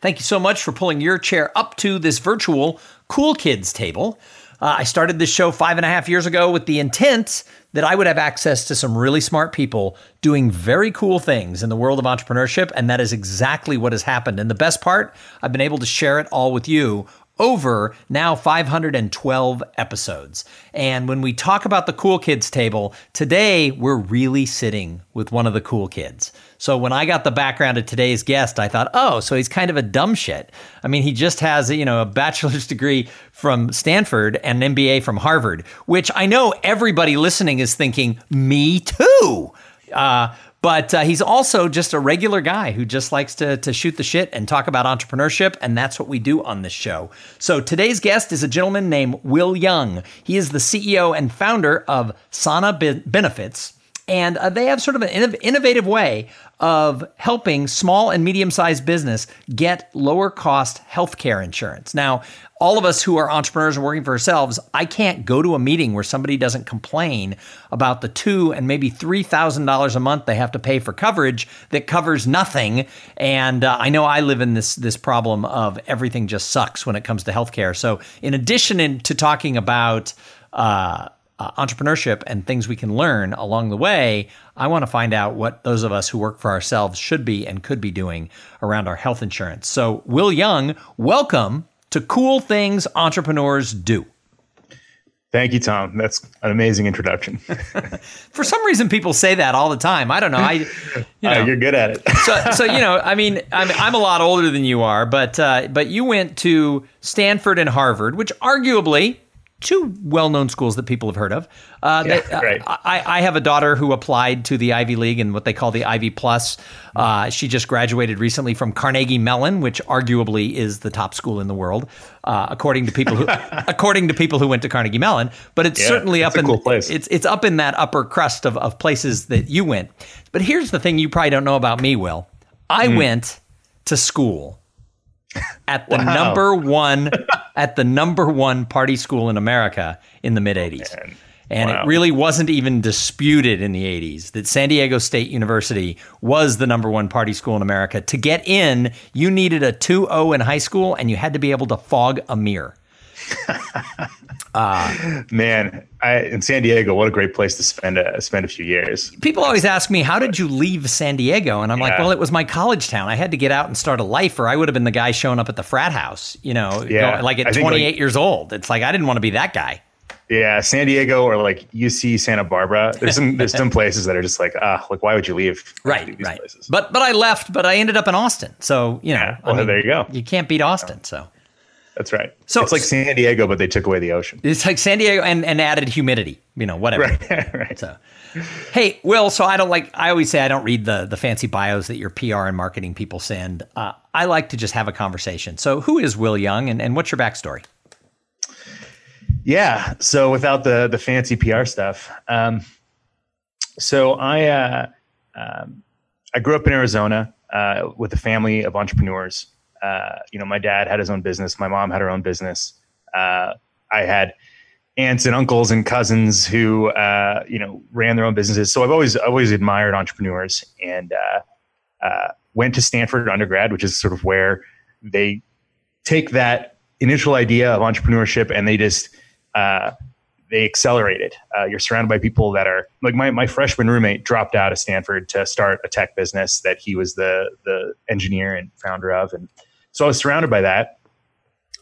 Thank you so much for pulling your chair up to this virtual Cool Kids table. Uh, I started this show five and a half years ago with the intent that I would have access to some really smart people doing very cool things in the world of entrepreneurship. And that is exactly what has happened. And the best part, I've been able to share it all with you over now 512 episodes. And when we talk about the cool kids table, today we're really sitting with one of the cool kids. So when I got the background of today's guest, I thought, oh, so he's kind of a dumb shit. I mean, he just has, you know, a bachelor's degree from Stanford and an MBA from Harvard, which I know everybody listening is thinking, me too. Uh, but uh, he's also just a regular guy who just likes to, to shoot the shit and talk about entrepreneurship. And that's what we do on this show. So today's guest is a gentleman named Will Young. He is the CEO and founder of Sana Benefits. And uh, they have sort of an innovative way of helping small and medium sized business get lower cost healthcare insurance. Now, all of us who are entrepreneurs and working for ourselves, I can't go to a meeting where somebody doesn't complain about the two and maybe three thousand dollars a month they have to pay for coverage that covers nothing. And uh, I know I live in this this problem of everything just sucks when it comes to healthcare. So, in addition to talking about uh, uh, entrepreneurship and things we can learn along the way, I want to find out what those of us who work for ourselves should be and could be doing around our health insurance. So, Will Young, welcome to Cool Things Entrepreneurs Do. Thank you, Tom. That's an amazing introduction. For some reason, people say that all the time. I don't know. I, you uh, know, uh, you're good at it. so, so you know, I mean, I'm, I'm a lot older than you are, but uh, but you went to Stanford and Harvard, which arguably two well-known schools that people have heard of. Uh, yeah, they, right. I, I, have a daughter who applied to the Ivy League and what they call the Ivy Plus. Uh, she just graduated recently from Carnegie Mellon, which arguably is the top school in the world, uh, according to people who according to people who went to Carnegie Mellon. But it's yeah, certainly up in cool place. it's it's up in that upper crust of, of places that you went. But here's the thing: you probably don't know about me, Will. I mm. went to school at the wow. number one at the number one party school in America in the mid 80s. Oh, and wow. it really wasn't even disputed in the 80s that San Diego State University was the number one party school in America. To get in, you needed a 2.0 in high school and you had to be able to fog a mirror. uh, Man, I, in San Diego, what a great place to spend a spend a few years. People always ask me, "How did you leave San Diego?" And I'm yeah. like, "Well, it was my college town. I had to get out and start a life, or I would have been the guy showing up at the frat house. You know, yeah. like at 28 like, years old. It's like I didn't want to be that guy." Yeah, San Diego or like UC Santa Barbara. There's some there's some places that are just like ah, like why would you leave? Right, right. Places? But but I left, but I ended up in Austin. So you know, yeah, well, I mean, there you go. You can't beat Austin. So that's right. So it's like San Diego, but they took away the ocean. It's like San Diego and, and added humidity. You know, whatever. Right. right. So, hey, Will. So I don't like. I always say I don't read the the fancy bios that your PR and marketing people send. Uh, I like to just have a conversation. So, who is Will Young, and, and what's your backstory? Yeah. So without the the fancy PR stuff, um, so I uh, um, I grew up in Arizona uh, with a family of entrepreneurs uh, you know, my dad had his own business. My mom had her own business. Uh, I had aunts and uncles and cousins who, uh, you know, ran their own businesses. So I've always, always admired entrepreneurs and uh, uh, went to Stanford undergrad, which is sort of where they take that initial idea of entrepreneurship and they just, they accelerate it. You're surrounded by people that are like my, my freshman roommate dropped out of Stanford to start a tech business that he was the the engineer and founder of, and so I was surrounded by that.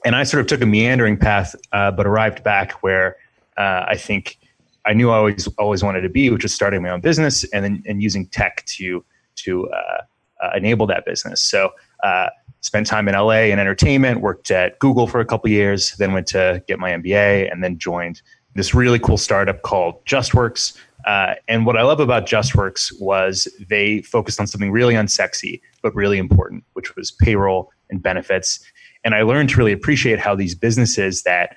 And I sort of took a meandering path, uh, but arrived back where uh, I think I knew I always always wanted to be, which was starting my own business and then and using tech to to uh, uh enable that business. So uh, spent time in LA in entertainment, worked at Google for a couple years, then went to get my MBA, and then joined this really cool startup called JustWorks. Uh, and what I love about JustWorks was they focused on something really unsexy but really important, which was payroll and benefits. And I learned to really appreciate how these businesses that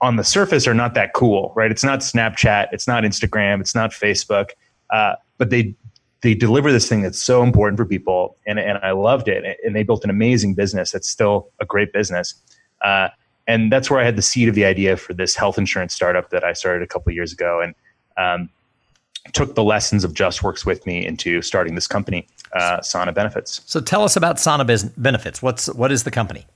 on the surface are not that cool, right? It's not Snapchat, it's not Instagram, it's not Facebook, uh, but they they deliver this thing that's so important for people, and and I loved it, and they built an amazing business that's still a great business. Uh, and that's where I had the seed of the idea for this health insurance startup that I started a couple years ago, and um, took the lessons of JustWorks with me into starting this company, uh, Sana Benefits. So tell us about Sana Benefits. What's what is the company?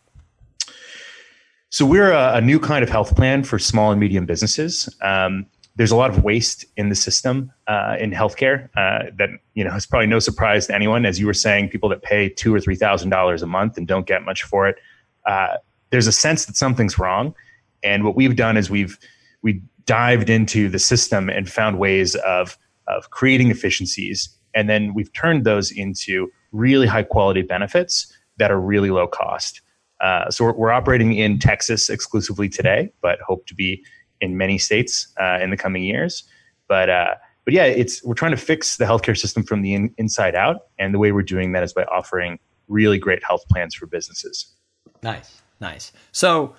So we're a, a, new kind of health plan for small and medium businesses. Um, there's a lot of waste in the system uh, in healthcare uh, that you know it's probably no surprise to anyone. As you were saying, people that pay two or three thousand dollars a month and don't get much for it. Uh, there's a sense that something's wrong, and what we've done is we've we dived into the system and found ways of of creating efficiencies, and then we've turned those into really high quality benefits that are really low cost. Uh, so we're, we're, operating in Texas exclusively today, but hope to be in many states uh, in the coming years. But uh, but yeah, it's we're trying to fix the healthcare system from the in, inside out, and the way we're doing that is by offering really great health plans for businesses. Nice, nice. So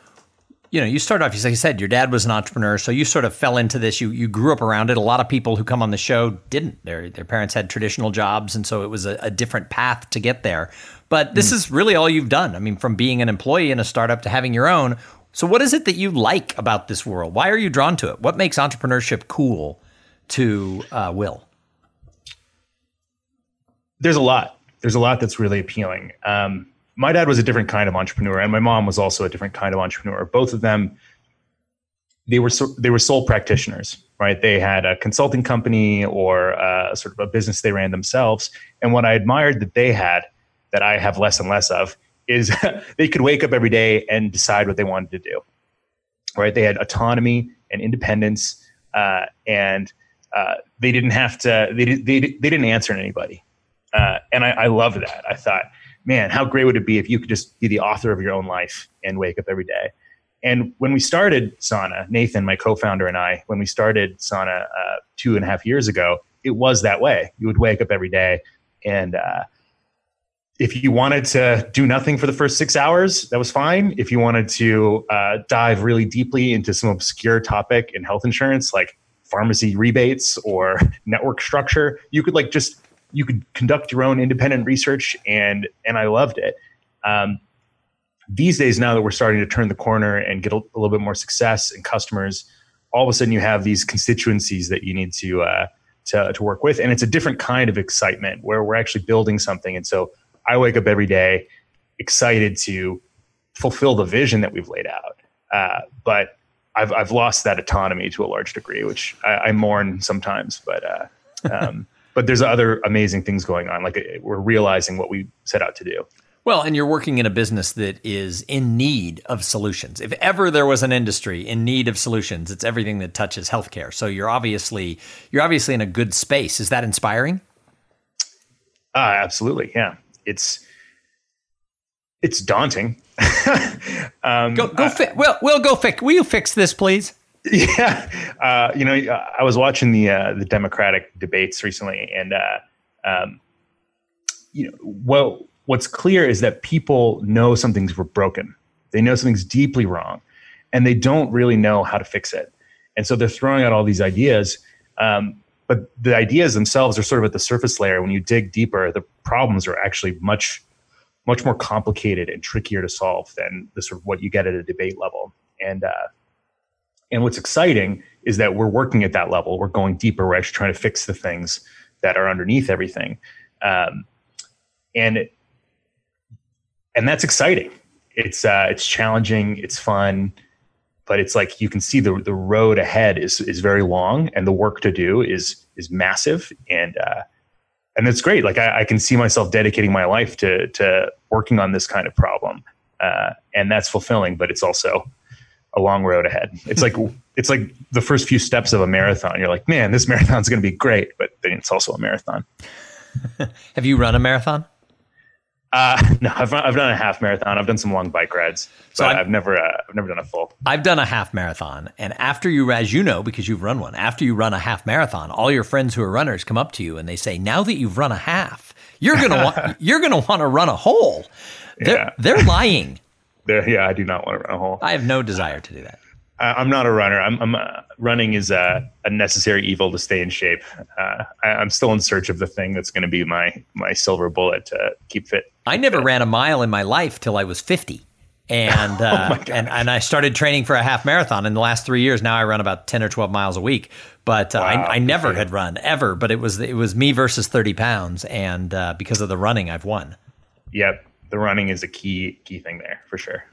you know, you started off, like you said, your dad was an entrepreneur, so you sort of fell into this. You you grew up around it. A lot of people who come on the show didn't. Their their parents had traditional jobs, and so it was a, a different path to get there. But this mm. is really all you've done. I mean, from being an employee in a startup to having your own. So, what is it that you like about this world? Why are you drawn to it? What makes entrepreneurship cool to uh, Will? There's a lot. There's a lot that's really appealing. Um, my dad was a different kind of entrepreneur, and my mom was also a different kind of entrepreneur. Both of them, they were they were sole practitioners, right? They had a consulting company or uh, sort of a business they ran themselves. And what I admired that they had, that I have less and less of, is they could wake up every day and decide what they wanted to do, right? They had autonomy and independence, uh, and uh, they didn't have to. They they they didn't answer to anybody, uh, and I, I love that. I thought man, how great would it be if you could just be the author of your own life and wake up every day? And when we started Sana, Nathan, my co-founder, and I, when we started Sana uh, two and a half years ago, it was that way. You would wake up every day, and uh, if you wanted to do nothing for the first six hours, that was fine. If you wanted to uh, dive really deeply into some obscure topic in health insurance, like pharmacy rebates or network structure, you could like just you could conduct your own independent research, and and I loved it. Um, these days, now that we're starting to turn the corner and get a, a, little bit more success and customers, all of a sudden you have these constituencies that you need to uh, to to work with, and it's a different kind of excitement where we're actually building something. And so I wake up every day excited to fulfill the vision that we've laid out, uh, but I've I've lost that autonomy to a large degree, which I, I mourn sometimes, but. Uh, um, but there's other amazing things going on. Like uh, we're realizing what we set out to do. Well, and you're working in a business that is in need of solutions. If ever there was an industry in need of solutions, it's everything that touches healthcare. So you're obviously you're obviously in a good space. Is that inspiring? Uh, absolutely. Yeah. It's it's daunting. um, go go uh, fi- well, we'll go fix. Will you fix this, please? Yeah, uh, you know, I was watching the uh, the Democratic debates recently, and uh, um, you know, what what's clear is that people know something's broken. They know something's deeply wrong, and they don't really know how to fix it. And so they're throwing out all these ideas, um, but the ideas themselves are sort of at the surface layer. When you dig deeper, the problems are actually much much more complicated and trickier to solve than the sort of what you get at a debate level. And uh, and what's exciting is that we're working at that level. We're going deeper. We're actually trying to fix the things that are underneath everything, um, and and that's exciting. It's uh, it's challenging. It's fun, but it's like you can see the the road ahead is is very long, and the work to do is is massive, and uh, and it's great. Like I, I can see myself dedicating my life to to working on this kind of problem, uh, and that's fulfilling. But it's also a long road ahead. It's like it's like the first few steps of a marathon. You're like, man, this marathon's going to be great, but then it's also a marathon. Have you run a marathon? Uh, no, I've I've done a half marathon. I've done some long bike rides, so I've, never uh, I've never done a full. I've done a half marathon, and after you, as you know, because you've run one, after you run a half marathon, all your friends who are runners come up to you and they say, "Now that you've run a half, you're gonna want you're gonna want to run a whole." They're yeah. they're lying. There, yeah, I do not want to run a whole. I have no desire to do that. I, am not a runner. I'm, I'm uh, running is a, a, necessary evil to stay in shape. Uh, I, am still in search of the thing that's going to be my my silver bullet to keep fit. I never ran a mile in my life till I was 50. And, oh uh, and and I started training for a half marathon in the last three years. Now I run about ten or twelve miles a week, but uh, wow, I, I never had run ever. But it was it was me versus thirty pounds, and uh, because of the running, I've won. Yep, the running is a key key thing there for sure.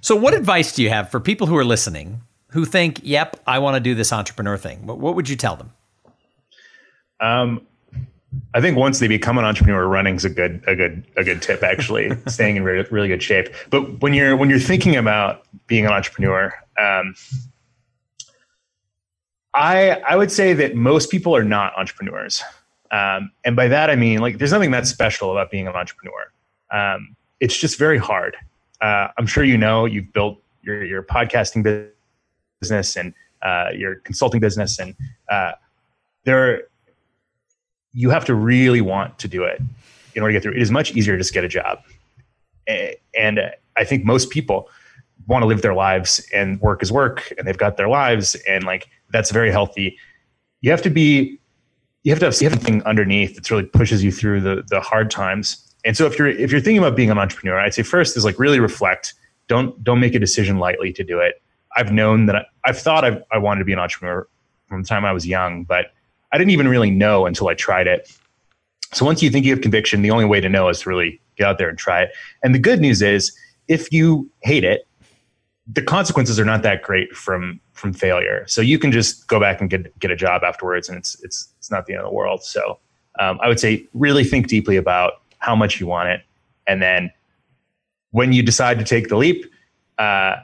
So, what advice do you have for people who are listening who think, "Yep, I want to do this entrepreneur thing"? What, what would you tell them? Um, I think once they become an entrepreneur, running's a good a good a good tip. Actually, staying in really, really good shape. But when you're when you're thinking about being an entrepreneur, um, I I would say that most people are not entrepreneurs, um, and by that I mean like there's nothing that special about being an entrepreneur. Um, it's just very hard. Uh, I'm sure you know you've built your your podcasting business and uh, your consulting business, and uh, there you have to really want to do it in order to get through. It is much easier to just get a job. And I think most people want to live their lives and work is work and they've got their lives and like that's very healthy. You have to be you have to have something underneath that really pushes you through the the hard times. And so if you're if you're thinking about being an entrepreneur, I'd say first is like really reflect. Don't don't make a decision lightly to do it. I've known that I, have thought I've, I wanted to be an entrepreneur from the time I was young, but I didn't even really know until I tried it. So once you think you have conviction, the only way to know is to really get out there and try it. And the good news is, if you hate it, the consequences are not that great from from failure. So you can just go back and get get a job afterwards, and it's it's it's not the end of the world. So um, I would say really think deeply about how much you want it, and then when you decide to take the leap, uh,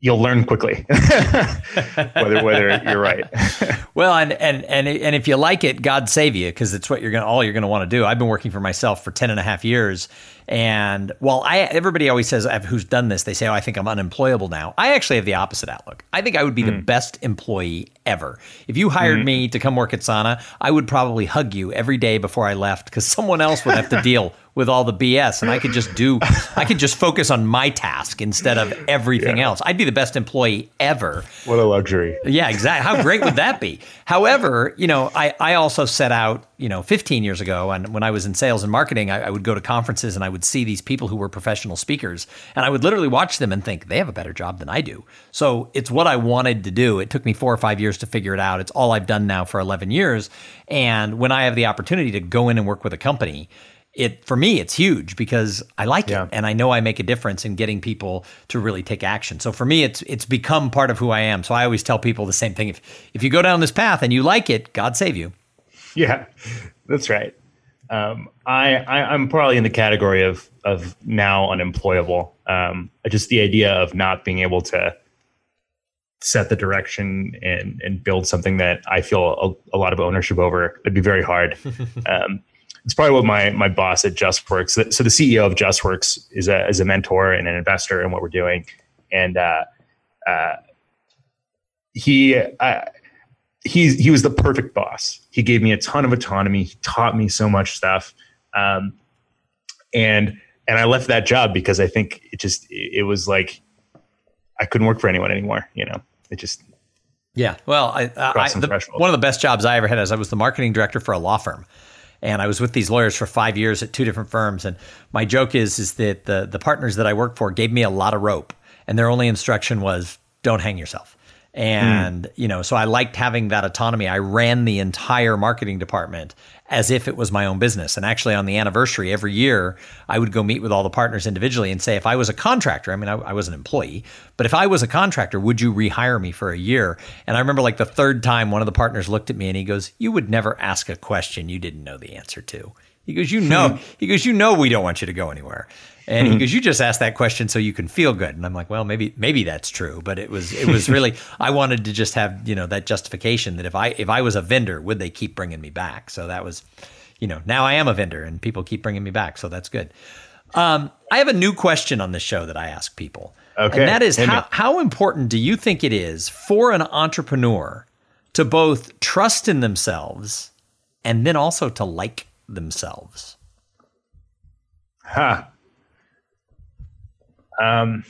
you'll learn quickly whether whether you're right. well, and and and and if you like it, God save you because it's what you're going all you're going to want to do. I've been working for myself for 10 and a half years and while I everybody always says who's done this, they say, "Oh, I think I'm unemployable now." I actually have the opposite outlook. I think I would be mm. the hmm. best employee ever. If you hired mm. me to come work at Sana, I would probably hug you every day before I left because someone else would have to deal with all the BS, and I could just do, I could just focus on my task instead of everything yeah. else. I'd be the best employee ever. What a luxury! Yeah, exactly. How great would that be? However, you know, I I also set out, you know, 15 years ago, and when I was in sales and marketing, I, I would go to conferences and I would see these people who were professional speakers, and I would literally watch them and think they have a better job than I do. So it's what I wanted to do. It took me four or five years to figure it out. It's all I've done now for 11 years, and when I have the opportunity to go in and work with a company it for me it's huge because I like yeah. it and I know I make a difference in getting people to really take action. So for me it's it's become part of who I am. So I always tell people the same thing if if you go down this path and you like it, God save you. Yeah. That's right. Um, I, I am probably in the category of of now unemployable. Um, just the idea of not being able to set the direction and and build something that I feel a, a lot of ownership over It'd be very hard. um, it's probably what my my boss at JustWorks. So the CEO of JustWorks is a is a mentor and an investor in what we're doing, and uh, uh, he uh, he he was the perfect boss. He gave me a ton of autonomy. He taught me so much stuff, um, and and I left that job because I think it just it was like I couldn't work for anyone anymore. You know, it just yeah. Well, I, I the, one of the best jobs I ever had is I was the marketing director for a law firm and I was with these lawyers for five years at two different firms. And my joke is is that the the partners that I worked for gave me a lot of rope, and their only instruction was don't hang yourself. And mm. you know, so I liked having that autonomy. I ran the entire marketing department as if it was my own business. And actually, on the anniversary every year, I would go meet with all the partners individually and say, if I was a contractor, I mean, I, I, was an employee, but if I was a contractor, would you rehire me for a year? And I remember like the third time, one of the partners looked at me and he goes, You would never ask a question you didn't know the answer to. He goes, You know, he goes, You know, we don't want you to go anywhere. And he goes, "You just asked that question so you can feel good." And I'm like, "Well, maybe maybe that's true, but it was it was really I wanted to just have you know that justification that if I if I was a vendor, would they keep bringing me back? So that was, you know, now I am a vendor and people keep bringing me back, so that's good. Um, I have a new question on the show that I ask people, okay. and that is how how important do you think it is for an entrepreneur to both trust in themselves and then also to like themselves? Huh. Um,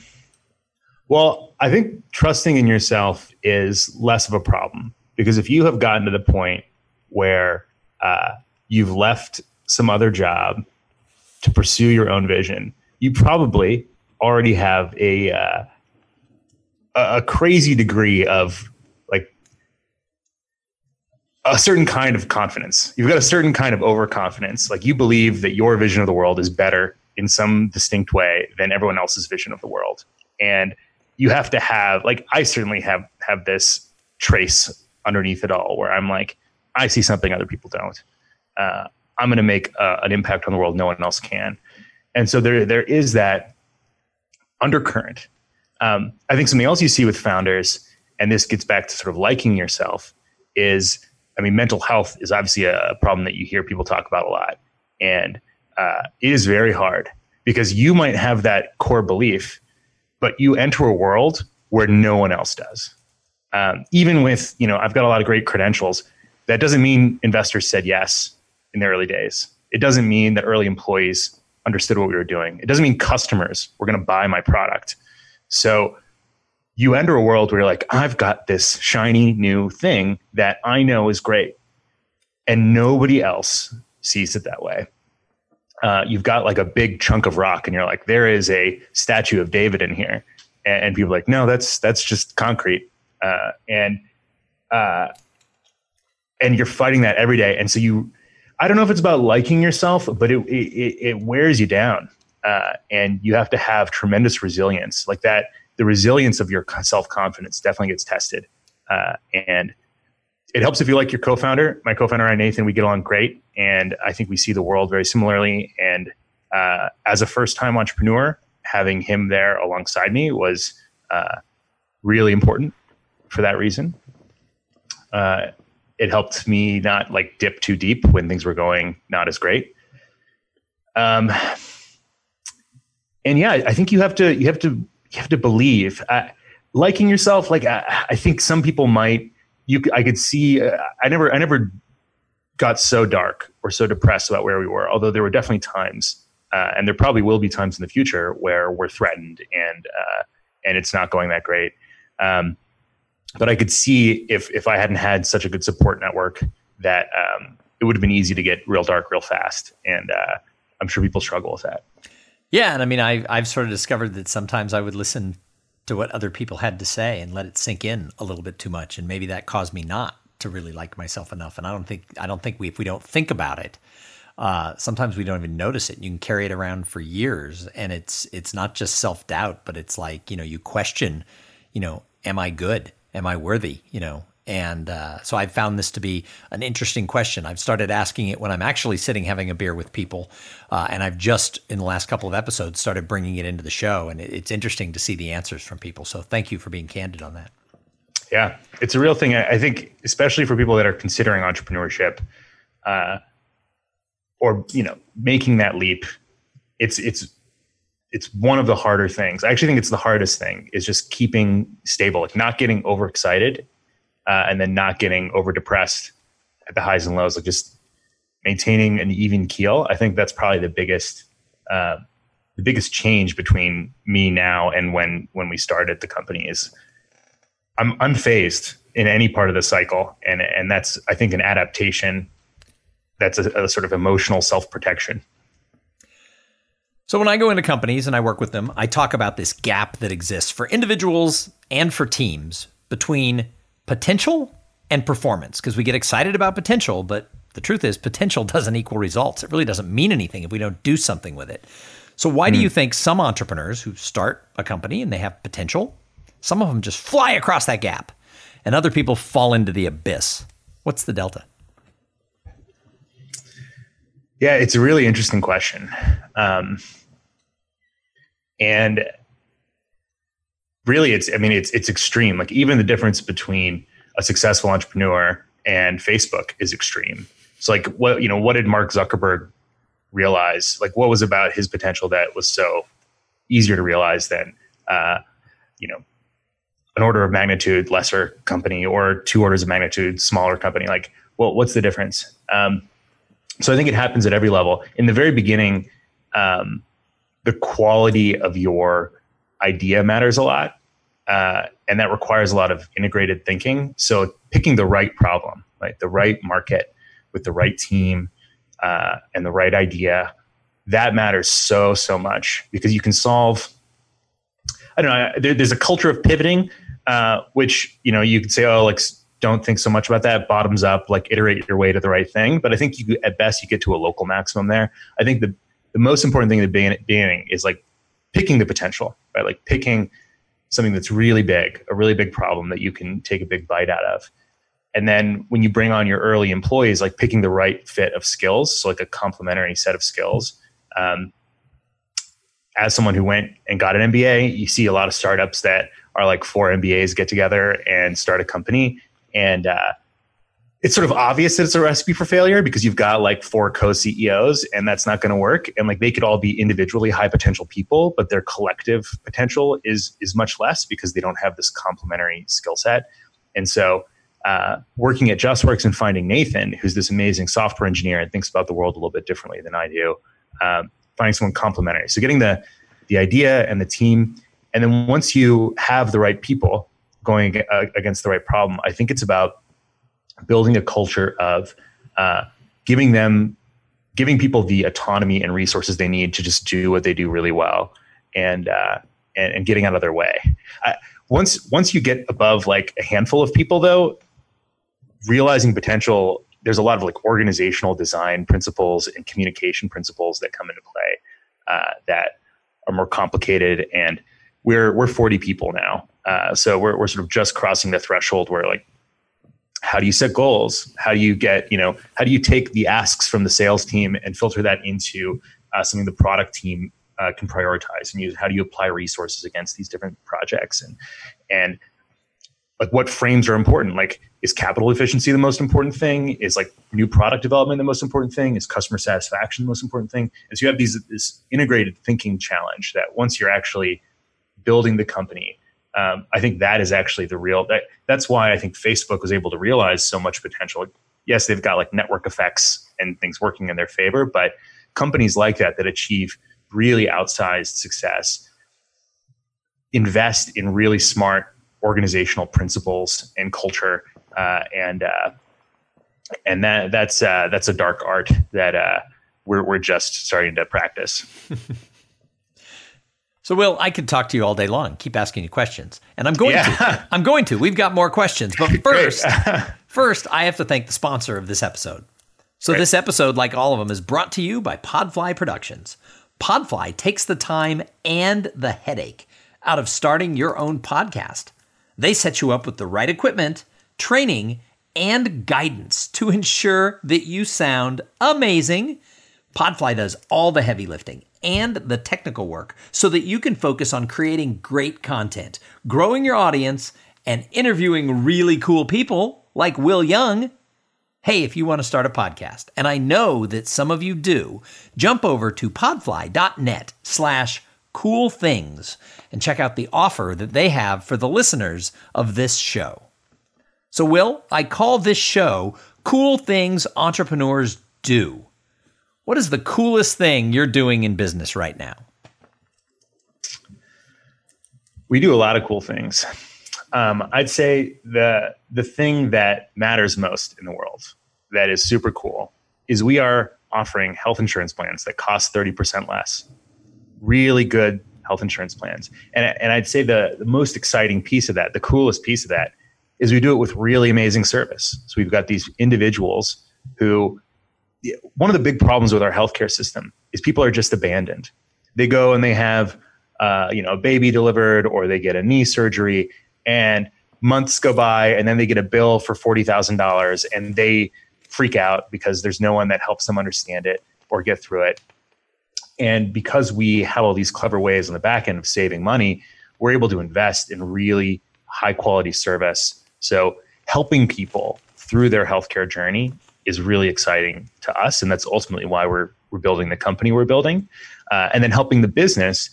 Well, I think trusting in yourself is less of a problem because if you have gotten to the point where uh, you've left some other job to pursue your own vision, you probably already have a uh, a crazy degree of like a certain kind of confidence. You've got a certain kind of overconfidence. Like you believe that your vision of the world is better in some distinct way than everyone else's vision of the world. And you have to have like I certainly have have this trace underneath it all where I'm like I see something other people don't. Uh, I'm going to make uh, an impact on the world no one else can. And so there there is that undercurrent. Um, I think something else you see with founders, and this gets back to sort of liking yourself, is I mean, mental health is obviously a problem that you hear people talk about a lot. And uh, it is very hard because you might have that core belief, but you enter a world where no one else does. Um, even with, you know, I've got a lot of great credentials. That doesn't mean investors said yes in the early days. It doesn't mean that early employees understood what we were doing. It doesn't mean customers were going to buy my product. So you enter a world where you're like, I've got this shiny new thing that I know is great. And nobody else sees it that way. Uh, you've got like a big chunk of rock, and you're like, there is a statue of David in here. And, and people are like, no, that's that's just concrete. Uh, and uh, and you're fighting that every day. And so you I don't know if it's about liking yourself, but it it, it wears you down, uh, and you have to have tremendous resilience. Like that, the resilience of your self confidence definitely gets tested, uh, and it helps if you like your co-founder. My co-founder and Nathan, we get along great, and I think we see the world very similarly. And uh, as a first-time entrepreneur, having him there alongside me was uh, really important for that reason. Uh, it helped me not like dip too deep when things were going not as great. Um, and yeah, I think you have to you have to you have to believe uh, liking yourself. Like I, I, think some people might. You I could see. Uh, I never I never got so dark or so depressed about where we were. Although there were definitely times, uh, and there probably will be times in the future where we're threatened and uh, and it's not going that great. Um, but I could see if if I hadn't had such a good support network that um, it would have been easy to get real dark real fast, and uh, I'm sure people struggle with that. Yeah, and I mean, I I've sort of discovered that sometimes I would listen to what other people had to say and let it sink in a little bit too much, and maybe that caused me not to really like myself enough. And I don't think I don't think we if we don't think about it, uh, sometimes we don't even notice it. You can carry it around for years, and it's it's not just self doubt, but it's like you know you question, you know, am I good? am I worthy? You know, and uh, so I've found this to be an interesting question. I've started asking it when I'm actually sitting having a beer with people, uh, and I've just in the last couple of episodes started bringing it into the show, and it's interesting to see the answers from people. So thank you for being candid on that. Yeah, it's a real thing. I think, especially for people that are considering entrepreneurship, uh, or you know, making that leap. It's it's it's one of the harder things. I actually think it's the hardest thing is just keeping stable, like not getting overexcited, uh, and then not getting over depressed at the highs and lows. Like just maintaining an even keel. I think that's probably the biggest uh, the biggest change between me now and when when we started the company is I'm unfazed in any part of the cycle, and and that's I think an adaptation. That's a, a sort of emotional self protection. So when I go into companies and I work with them, I talk about this gap that exists for individuals and for teams between potential and performance because we get excited about potential, but the truth is potential doesn't equal results. It really doesn't mean anything if we don't do something with it. So why mm. do hmm. you think some entrepreneurs who start a company and they have potential, some of them just fly across that gap and other people fall into the abyss? What's the delta? Yeah, it's a really interesting question. Um, and really it's i mean it's it's extreme. Like even the difference between a successful entrepreneur and facebook is extreme. So like what you know what did mark zuckerberg realize? Like what was about his potential that was so easier to realize than uh, you know an order of magnitude lesser company or two orders of magnitude smaller company? Like well what's the difference? Um, so i think it happens at every level. In the very beginning um, the quality of your idea matters a lot. uh, and that requires a lot of integrated thinking. So picking the right problem, right, the right market with the right team uh, and the right idea, that matters so so much because you can solve. I don't know. There, there's a culture of pivoting, uh, which you know you could say, oh, like don't think so much about that. Bottoms up, like iterate your way to the right thing. But I think you at best you get to a local maximum there. I think the the most important thing at the beginning is like picking the potential, right? Like picking something that's really big, a really big problem that you can take a big bite out of. And then when you bring on your early employees, like picking the right fit of skills, so like a complementary set of skills. Um, as someone who went and got an MBA, you see a lot of startups that are like four MBAs get together and start a company. And uh, it's sort of obvious that it's a recipe for failure because you've got like four co-CEOs and that's not going to work. And like they could all be individually high potential people, but their collective potential is is much less because they don't have this complementary skill set. And so uh, working at JustWorks and finding Nathan, who's this amazing software engineer and thinks about the world a little bit differently than I do, um, finding someone complementary. So getting the the idea and the team, and then once you have the right people going against the right problem, I think it's about building a culture of uh, giving them giving people the autonomy and resources they need to just do what they do really well and uh, and, and, getting out of their way. Once once you get above like a handful of people though realizing potential there's a lot of like organizational design principles and communication principles that come into play uh, that are more complicated. And we're we're 40 people now uh, so we're, we're sort of just crossing the threshold where like how do you set goals? How do you get you know how do you take the asks from the sales team and filter that into uh, something the product team uh, can prioritize and use? How do you apply resources against these different projects? And and like what frames are important? Like is capital efficiency the most important thing? Is like new product development the most important thing? Is customer satisfaction the most important thing? And so you have these this integrated thinking challenge that once you're actually building the company um, I think that is actually the real. That, that's why I think Facebook was able to realize so much potential. Yes, they've got like network effects and things working in their favor, but companies like that that achieve really outsized success invest in really smart organizational principles and culture, uh, and uh, and that that's uh, that's a dark art that uh, we're we're just starting to practice. So, Will, I could talk to you all day long, keep asking you questions, and I'm going yeah. to. I'm going to. We've got more questions, but first, first, I have to thank the sponsor of this episode. So, this episode, like all of them, is brought to you by Podfly Productions. Podfly takes the time and the headache out of starting your own podcast. They set you up with the right equipment, training, and guidance to ensure that you sound amazing. Podfly does all the heavy lifting and the technical work so that you can focus on creating great content, growing your audience, and interviewing really cool people like Will Young. Hey, if you want to start a podcast, and I know that some of you do, jump over to podfly.net slash cool things and check out the offer that they have for the listeners of this show. So, Will, I call this show Cool Things Entrepreneurs Do. What is the coolest thing you're doing in business right now? We do a lot of cool things. Um, I'd say the the thing that matters most in the world that is super cool is we are offering health insurance plans that cost 30% less. Really good health insurance plans. And, and I'd say the, the most exciting piece of that, the coolest piece of that, is we do it with really amazing service. So we've got these individuals who one of the big problems with our healthcare system is people are just abandoned. They go and they have, uh, you know, a baby delivered, or they get a knee surgery, and months go by, and then they get a bill for forty thousand dollars, and they freak out because there's no one that helps them understand it or get through it. And because we have all these clever ways on the back end of saving money, we're able to invest in really high quality service. So helping people through their healthcare journey is really exciting to us, and that's ultimately why we're we're building the company we're building, uh, and then helping the business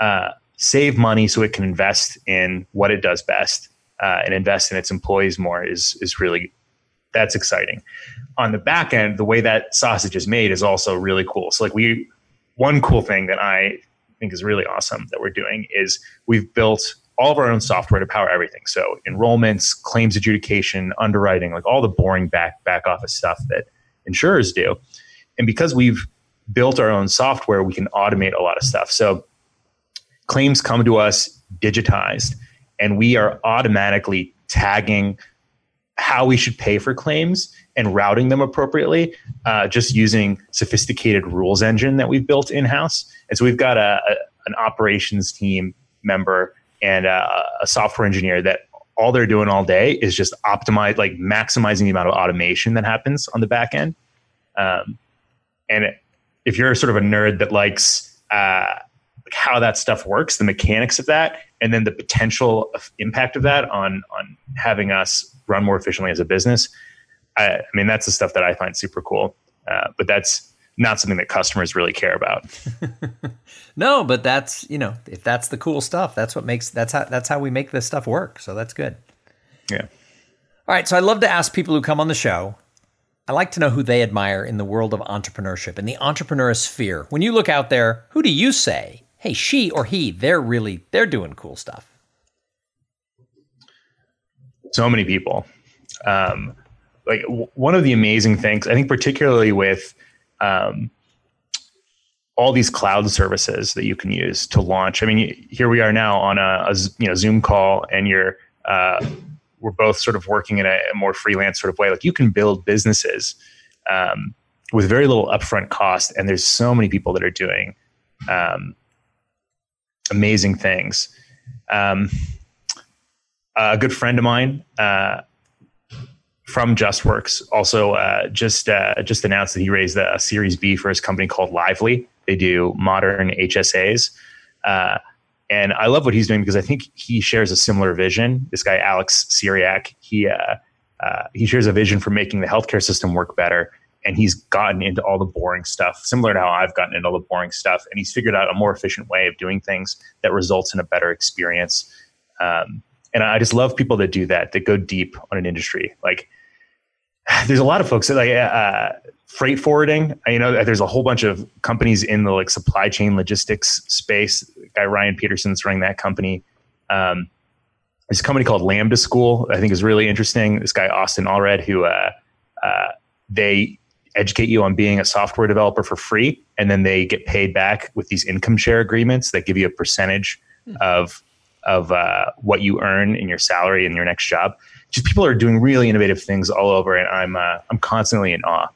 uh, save money so it can invest in what it does best uh, and invest in its employees more is is really that's exciting. On the back end, the way that sausage is made is also really cool. So like we one cool thing that I think is really awesome that we're doing is we've built all of our own software to power everything. So enrollments, claims adjudication, underwriting, like all the boring back back office stuff that insurers do. And because we've built our own software, we can automate a lot of stuff. So claims come to us digitized, and we are automatically tagging how we should pay for claims and routing them appropriately, uh, just using sophisticated rules engine that we've built in house. And so we've got a, a, an operations team member and a, a software engineer that all they're doing all day is just optimize, like maximizing the amount of automation that happens on the back end. Um, and if you're sort of a nerd that likes uh, how that stuff works, the mechanics of that, and then the potential impact of that on on having us run more efficiently as a business, I, I mean that's the stuff that I find super cool. Uh, but that's not something that customers really care about. no, but that's you know if that's the cool stuff, that's what makes that's how that's how we make this stuff work. So that's good. Yeah. All right. So I love to ask people who come on the show. I like to know who they admire in the world of entrepreneurship in the entrepreneur sphere. When you look out there, who do you say, hey, she or he, they're really they're doing cool stuff? So many people. Um, like w- one of the amazing things, I think, particularly with um, all these cloud services that you can use to launch. I mean, here we are now on a, a you know Zoom call, and you're uh, we're both sort of working in a, more freelance sort of way. Like you can build businesses um, with very little upfront cost, and there's so many people that are doing um, amazing things. Um, a good friend of mine. Uh, from JustWorks also uh, just uh, just announced that he raised a, Series B for his company called Lively. They do modern HSAs, uh, and I love what he's doing because I think he shares a similar vision. This guy Alex Cyriac, he uh, uh, he shares a vision for making the healthcare system work better, and he's gotten into all the boring stuff, similar to how I've gotten into all the boring stuff, and he's figured out a more efficient way of doing things that results in a better experience. Um, and I just love people that do that, that go deep on an industry. Like there's a lot of folks that like uh, freight forwarding. You know, there's a whole bunch of companies in the like supply chain logistics space. Guy Ryan Petersen's running that company. Um, there's a company called Lambda School. I think is really interesting. This guy Austin Allred, who uh, uh, they educate you on being a software developer for free, and then they get paid back with these income share agreements that give you a percentage mm. of of uh, what you earn in your salary in your next job just people are doing really innovative things all over, and I'm uh, I'm constantly in awe.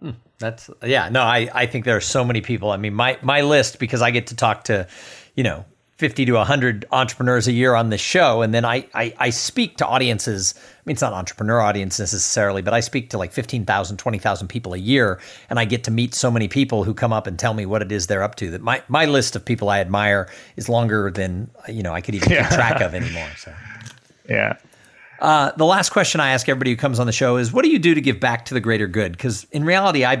Hmm, that's yeah. No, I I think there are so many people. I mean, my my list because I get to talk to, you know. 50 to 100 entrepreneurs a year on this show. And then I, I, I, speak to audiences. I mean, it's not entrepreneur audience necessarily, but I speak to like 15,000, 20,000 people a year. And I get to meet so many people who come up and tell me what it is they're up to that my, my list of people I admire is longer than, you know, I could even keep track of anymore. So, yeah. Uh, the last question I ask everybody who comes on the show is, what do you do to give back to the greater good? Because in reality, I.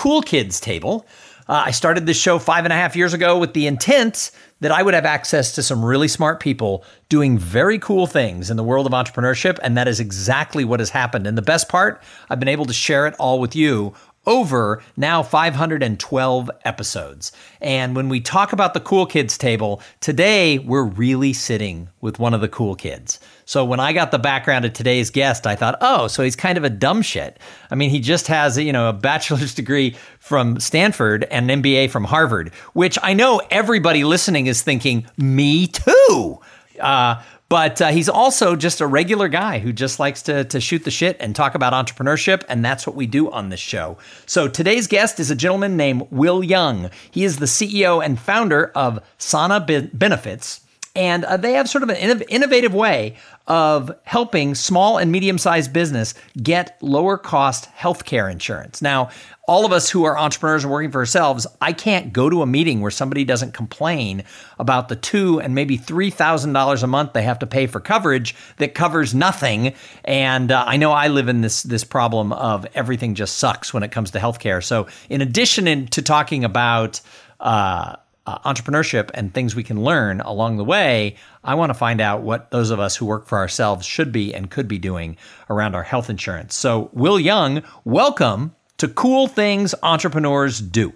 Cool Kids table. Uh, I started this show five and a half years ago with the intent that I would have access to some really smart people doing very cool things in the world of entrepreneurship, and that is exactly what has happened. And the best part, I've been able to share it all with you over now 512 episodes. And when we talk about the cool kids table, today we're really sitting with one of the cool kids. So when I got the background of today's guest, I thought, oh, so he's kind of a dumb shit. I mean, he just has, you know, a bachelor's degree from Stanford and an MBA from Harvard, which I know everybody listening is thinking, me too. Uh, but uh, he's also just a regular guy who just likes to, to shoot the shit and talk about entrepreneurship. And that's what we do on this show. So today's guest is a gentleman named Will Young. He is the CEO and founder of Sana Benefits. And uh, they have sort of an innov- innovative way of helping small and medium sized business get lower cost healthcare insurance. Now, all of us who are entrepreneurs and working for ourselves, I can't go to a meeting where somebody doesn't complain about the two and maybe three thousand dollars a month they have to pay for coverage that covers nothing. And uh, I know I live in this this problem of everything just sucks when it comes to healthcare. So, in addition in, to talking about uh, uh, entrepreneurship and things we can learn along the way, I want to find out what those of us who work for ourselves should be and could be doing around our health insurance. So, Will Young, welcome to Cool Things Entrepreneurs Do.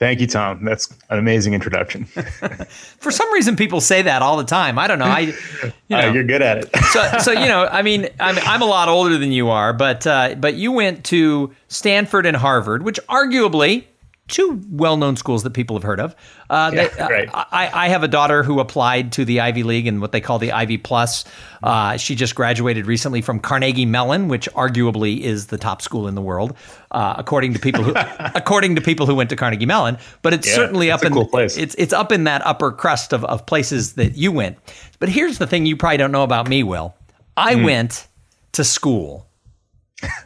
Thank you, Tom. That's an amazing introduction. For some reason, people say that all the time. I don't know. I, you uh, know, uh, you're good at it. so, so you know, I mean, I'm, I'm a lot older than you are, but uh, but you went to Stanford and Harvard, which arguably two well-known schools that people have heard of. Uh, yeah, they, right. I, I, have a daughter who applied to the Ivy League and what they call the Ivy Plus. Uh, she just graduated recently from Carnegie Mellon, which arguably is the top school in the world, uh, according to people who according to people who went to Carnegie Mellon. But it's yeah, certainly up in cool it's it's up in that upper crust of, of places that you went. But here's the thing: you probably don't know about me, Will. I mm. went to school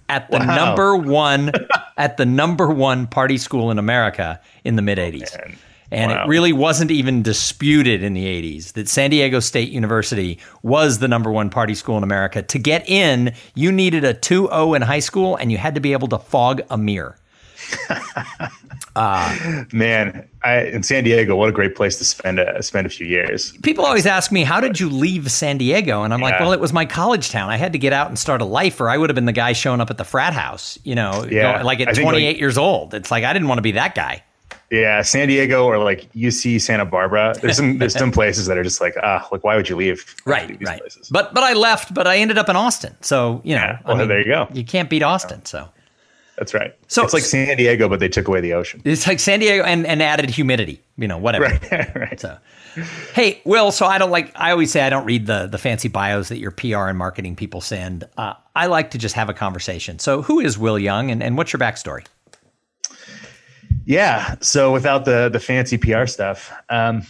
at the wow. number one at the number one party school in America in the mid 80s. Oh, and wow. it really wasn't even disputed in the 80s that San Diego State University was the number one party school in America. To get in, you needed a 2.0 in high school and you had to be able to fog a mirror. Uh, Man, I, in San Diego, what a great place to spend a spend a few years. People always ask me, "How did you leave San Diego?" And I'm yeah. like, "Well, it was my college town. I had to get out and start a life, or I would have been the guy showing up at the frat house. You know, yeah. like at 28 like, years old. It's like I didn't want to be that guy." Yeah, San Diego or like UC Santa Barbara. There's some there's some places that are just like ah, like why would you leave? Right, right. Places? But but I left, but I ended up in Austin. So you know, yeah, well, I mean, there you go. You can't beat Austin. So that's right. So it's like San Diego, but they took away the ocean. It's like San Diego and, and added humidity. You know, whatever. Right. right. So, hey, Will. So I don't like. I always say I don't read the the fancy bios that your PR and marketing people send. Uh, I like to just have a conversation. So, who is Will Young, and, and what's your backstory? Yeah. So without the the fancy PR stuff, um,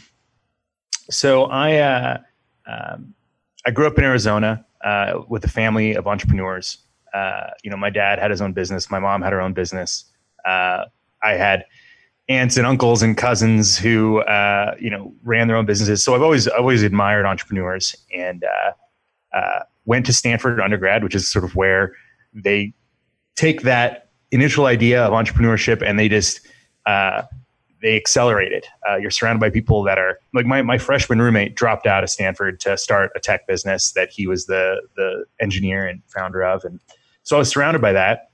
so I uh, um, I grew up in Arizona uh, with a family of entrepreneurs uh, you know, my dad had his own business. My mom had her own business. Uh, I had aunts and uncles and cousins who, uh, you know, ran their own businesses. So I've always, always admired entrepreneurs and uh, uh, went to Stanford undergrad, which is sort of where they take that initial idea of entrepreneurship and they just, they accelerate it. You're surrounded by people that are like my, my freshman roommate dropped out of Stanford to start a tech business that he was the the engineer and founder of, and so I was surrounded by that.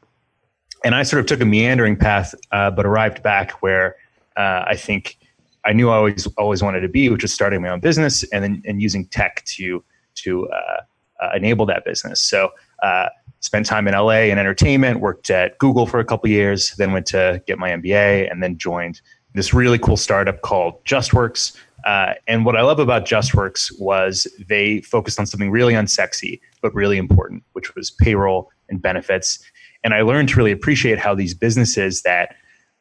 And I sort of took a meandering path, uh, but arrived back where uh, I think I knew I always always wanted to be, which was starting my own business and then and using tech to to uh, uh enable that business. So uh, spent time in LA in entertainment, worked at Google for a couple years, then went to get my MBA, and then joined this really cool startup called JustWorks. Uh, and what I love about JustWorks was they focused on something really unsexy but really important, which was payroll and benefits. And I learned to really appreciate how these businesses that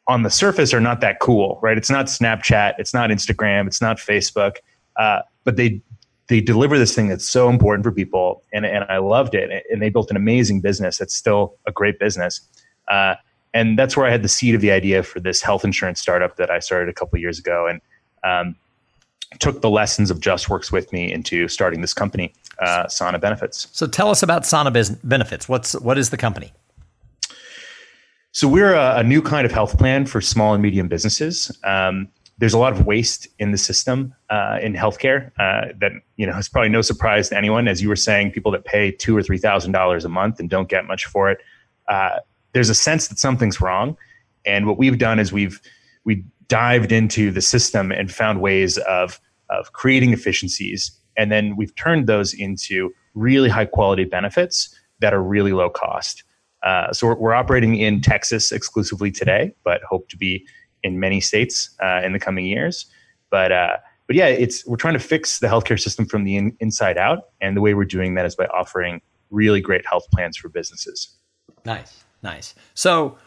on the surface are not that cool, right? It's not Snapchat, it's not Instagram, it's not Facebook, uh, but they they deliver this thing that's so important for people, and and I loved it. And they built an amazing business that's still a great business. Uh, and that's where I had the seed of the idea for this health insurance startup that I started a couple years ago, and um, took the lessons of JustWorks with me into starting this company uh, Sana Benefits. So tell us about Sana Benefits. What's what is the company? So we're a, a, new kind of health plan for small and medium businesses. Um, there's a lot of waste in the system uh, in healthcare uh, that you know is probably no surprise to anyone. As you were saying, people that pay two or three thousand dollars a month and don't get much for it. Uh, there's a sense that something's wrong, and what we've done is we've we dived into the system and found ways of of creating efficiencies and then we've turned those into really high quality benefits that are really low cost. Uh, so we're, we're, operating in Texas exclusively today, but hope to be in many states uh, in the coming years. But uh, but yeah, it's we're trying to fix the healthcare system from the in, inside out, and the way we're doing that is by offering really great health plans for businesses. Nice, nice. So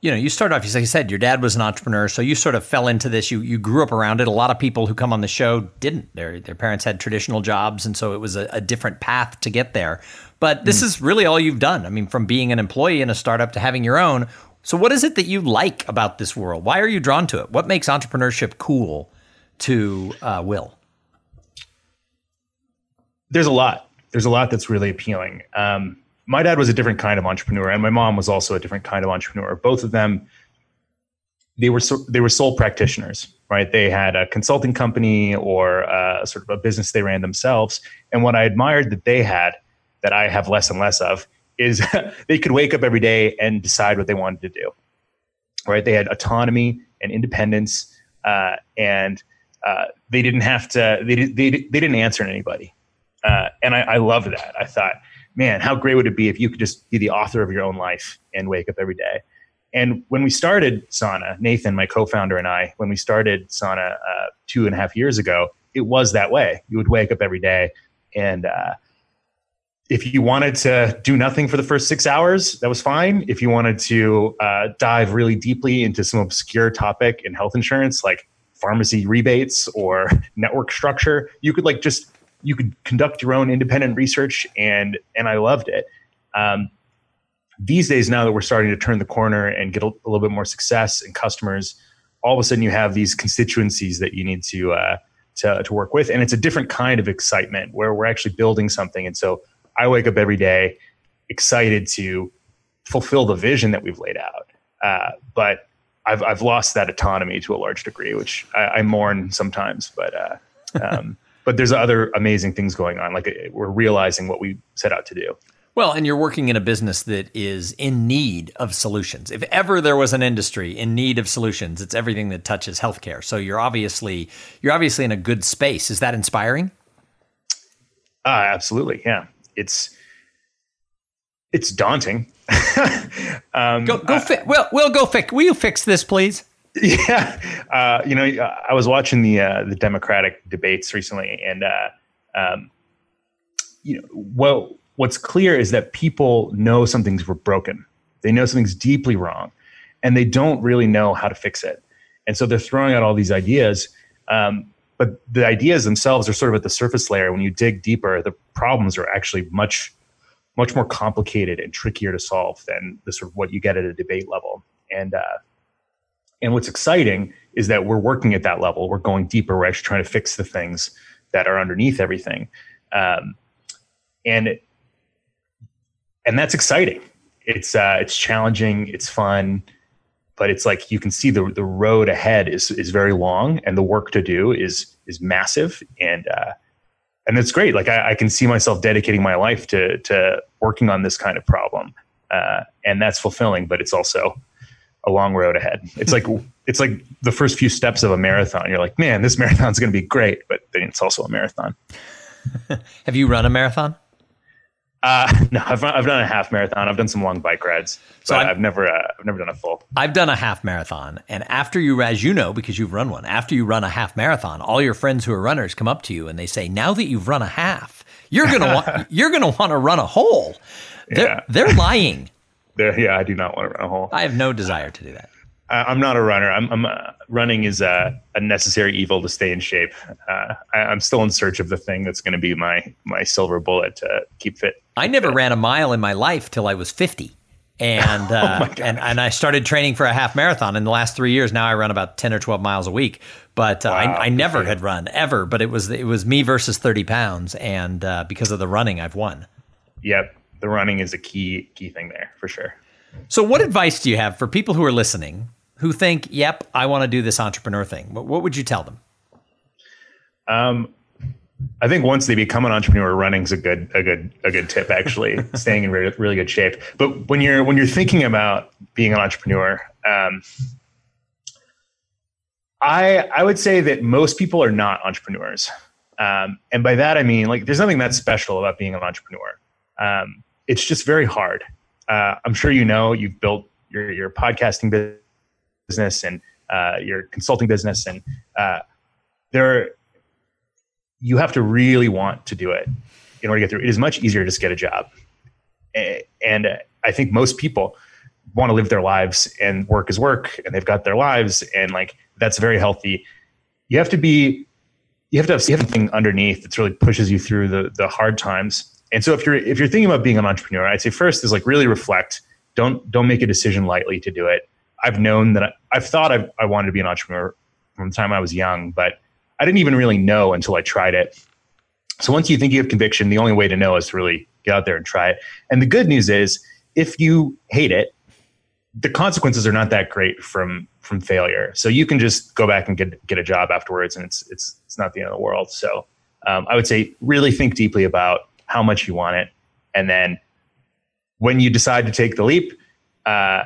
you know, you started off, like you said, your dad was an entrepreneur, so you sort of fell into this. You you grew up around it. A lot of people who come on the show didn't. Their their parents had traditional jobs, and so it was a, a different path to get there. But this mm. is really all you've done. I mean, from being an employee in a startup to having your own. So, what is it that you like about this world? Why are you drawn to it? What makes entrepreneurship cool to uh, Will? There's a lot. There's a lot that's really appealing. Um, my dad was a different kind of entrepreneur, and my mom was also a different kind of entrepreneur. Both of them, they were so, they were sole practitioners, right? They had a consulting company or uh, sort of a business they ran themselves. And what I admired that they had, that I have less and less of, is they could wake up every day and decide what they wanted to do. Right? They had autonomy and independence, uh, and uh, they didn't have to. They, they, they didn't answer to anybody, uh, and I, I loved that. I thought man, how great would it be if you could just be the author of your own life and wake up every day? And when we started Sana, Nathan, my co-founder, and I, when we started Sana uh, two and a half years ago, it was that way. You would wake up every day, and uh, if you wanted to do nothing for the first six hours, that was fine. If you wanted to uh, dive really deeply into some obscure topic in health insurance, like pharmacy rebates or network structure, you could like just you could conduct your own independent research, and and I loved it. Um, these days, now that we're starting to turn the corner and get a, a, little bit more success and customers, all of a sudden you have these constituencies that you need to uh, to to work with, and it's a different kind of excitement where we're actually building something. And so I wake up every day excited to fulfill the vision that we've laid out, uh, but. I've, I've lost that autonomy to a large degree, which I, I mourn sometimes. But uh, um, but there's other amazing things going on. Like we're realizing what we set out to do. Well, and you're working in a business that is in need of solutions. If ever there was an industry in need of solutions, it's everything that touches healthcare. So you're obviously you're obviously in a good space. Is that inspiring? Uh, absolutely. Yeah. It's it's daunting. um, go go uh, well, we'll go fix. Will you fix this, please? Yeah, uh, you know, I was watching the uh, the Democratic debates recently, and uh, um, you know, well, what's clear is that people know something's broken. They know something's deeply wrong, and they don't really know how to fix it. And so they're throwing out all these ideas, um, but the ideas themselves are sort of at the surface layer. When you dig deeper, the problems are actually much much more complicated and trickier to solve than the sort of what you get at a debate level. And uh, and what's exciting is that we're working at that level. We're going deeper. We're actually trying to fix the things that are underneath everything, um, and and that's exciting. It's uh, it's challenging. It's fun, but it's like you can see the the road ahead is is very long, and the work to do is is massive, and uh, and it's great. Like I, I can see myself dedicating my life to to working on this kind of problem, uh, and that's fulfilling. But it's also a long road ahead. It's like it's like the first few steps of a marathon. You're like, man, this marathon's going to be great, but then it's also a marathon. Have you run a marathon? Uh, no, I've I've done a half marathon. I've done some long bike rides, so I've, I've, never uh, I've never done a full. I've done a half marathon, and after you, as you know, because you've run one, after you run a half marathon, all your friends who are runners come up to you and they say, "Now that you've run a half, you're gonna want you're gonna want to run a whole." They're yeah. they're lying there, yeah, I do not want to run a hole. I have no desire to do that. I, am not a runner. I'm, I'm uh, running is a, a, necessary evil to stay in shape. Uh, I, am still in search of the thing that's going to be my my silver bullet to keep fit. I never ran a mile in my life till I was 50. And, oh uh, and and I started training for a half marathon in the last three years. Now I run about ten or twelve miles a week. But uh, wow, I, I never had run ever. But it was it was me versus thirty pounds, and uh, because of the running, I've won. Yep, the running is a key key thing there for sure. So, what advice do you have for people who are listening who think, "Yep, I want to do this entrepreneur thing"? What, what would you tell them? Um, I think once they become an entrepreneur, running's a good a good a good tip. Actually, staying in really, really good shape. But when you're when you're thinking about being an entrepreneur, um, I I would say that most people are not entrepreneurs, um, and by that I mean like there's nothing that special about being an entrepreneur. Um, it's just very hard. Uh, I'm sure you know you've built your your podcasting business and uh, your consulting business, and uh, there you have to really want to do it in order to get through. It is much easier to just get a job, and I think most people want to live their lives and work is work and they've got their lives and like that's very healthy. You have to be you have to have something underneath that really pushes you through the the hard times. And so if you're if you're thinking about being an entrepreneur, I'd say first is like really reflect. Don't don't make a decision lightly to do it. I've known that I, I've thought I've, I wanted to be an entrepreneur from the time I was young, but I didn't even really know until I tried it. So once you think you have conviction, the only way to know is to really get out there and try it. And the good news is, if you hate it, the consequences are not that great from from failure. So you can just go back and get get a job afterwards, and it's it's it's not the end of the world. So um, I would say really think deeply about how much you want it, and then when you decide to take the leap, uh,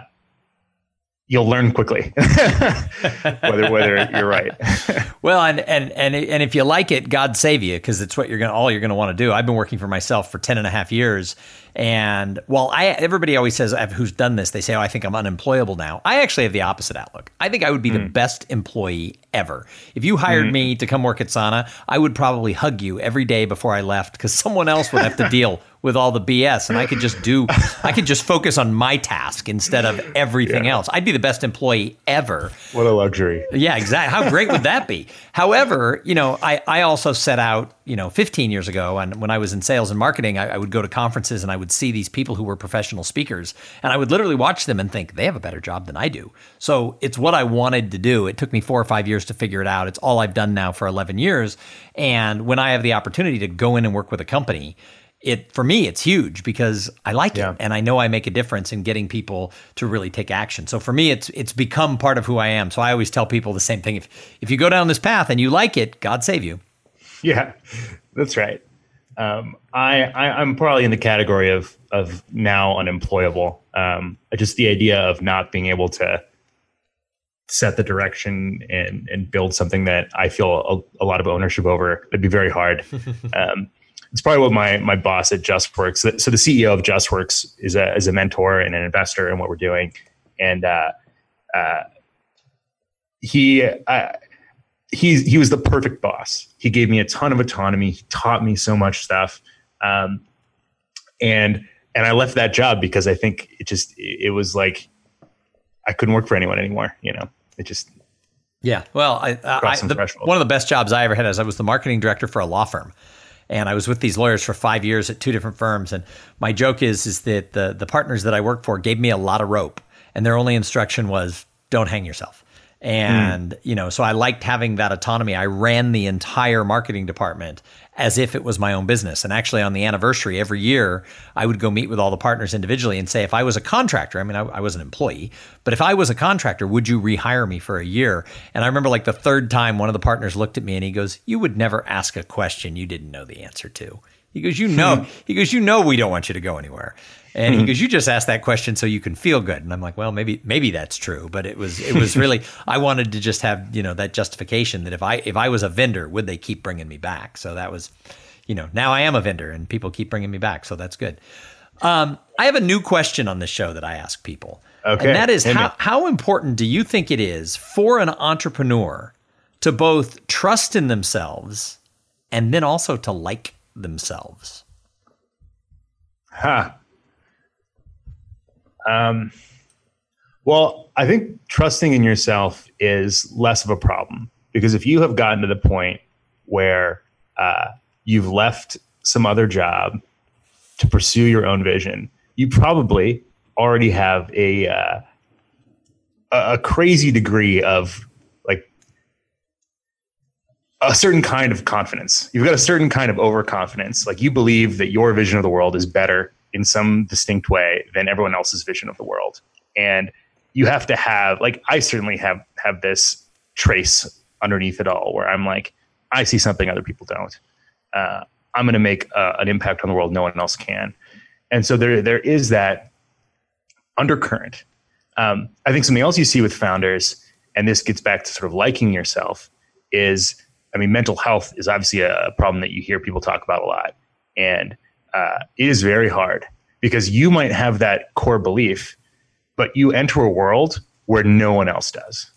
you'll learn quickly whether whether you're right. well, and and and and if you like it, God save you because it's what you're gonna all you're gonna want to do. I've been working for myself for 10 and a half years, and while I everybody always says who's done this, they say, "Oh, I think I'm unemployable now." I actually have the opposite outlook. I think I would be mm. the hmm. best employee ever. If you hired mm. me to come work at Sana, I would probably hug you every day before I left because someone else would have to deal with all the BS and I could just do I could just focus on my task instead of everything yeah. else. I'd be the best employee ever. What a luxury. Yeah, exactly. How great would that be? However, you know, I, I also set out, you know, 15 years ago and when I was in sales and marketing, I, I would go to conferences and I would see these people who were professional speakers and I would literally watch them and think they have a better job than I do. So it's what I wanted to do. It took me four or five years to figure it out. It's all I've done now for 11 years. And when I have the opportunity to go in and work with a company, it for me it's huge because I like yeah. it and I know I make a difference in getting people to really take action. So for me it's it's become part of who I am. So I always tell people the same thing if if you go down this path and you like it, God save you. Yeah. That's right. Um, I, I am probably in the category of of now unemployable. Um, just the idea of not being able to set the direction and and build something that I feel a, a lot of ownership over. It'd be very hard. Um, it's probably what my my boss at JustWorks. So the CEO of JustWorks is a is a mentor and an investor in what we're doing, and uh, uh, he uh, he he was the perfect boss. He gave me a ton of autonomy. He taught me so much stuff, um, and and I left that job because I think it just it was like I couldn't work for anyone anymore. You know, it just yeah. Well, I, I the, one of the best jobs I ever had is I was the marketing director for a law firm and I was with these lawyers for five years at two different firms. And my joke is is that the the partners that I work for gave me a lot of rope, and their only instruction was don't hang yourself. And, mm. you know, so I liked having that autonomy. I ran the entire marketing department as if it was my own business. And actually, on the anniversary every year, I would go meet with all the partners individually and say, if I was a contractor, I mean, I, I, was an employee, but if I was a contractor, would you rehire me for a year? And I remember like the third time, one of the partners looked at me and he goes, You would never ask a question you didn't know the answer to. He goes, You know, he goes, You know, we don't want you to go anywhere. And he mm-hmm. goes, "You just asked that question so you can feel good." And I'm like, "Well, maybe maybe that's true, but it was it was really I wanted to just have you know that justification that if I if I was a vendor, would they keep bringing me back? So that was, you know, now I am a vendor and people keep bringing me back, so that's good. Um, I have a new question on this show that I ask people, okay, and that is how how important do you think it is for an entrepreneur to both trust in themselves and then also to like themselves? Huh. Um, well, I think trusting in yourself is less of a problem because if you have gotten to the point where uh, you've left some other job to pursue your own vision, you probably already have a uh, a crazy degree of a certain kind of confidence. You've got a certain kind of overconfidence. Like you believe that your vision of the world is better in some distinct way than everyone else's vision of the world. And you have to have like I certainly have have this trace underneath it all where I'm like I see something other people don't. Uh, I'm going to make uh, an impact on the world no one else can. And so there there is that undercurrent. Um, I think something else you see with founders, and this gets back to sort of liking yourself, is I mean mental health is obviously a, problem that you hear people talk about a lot, and uh, it is very hard because you might have that core belief, but you enter a world where no one else does.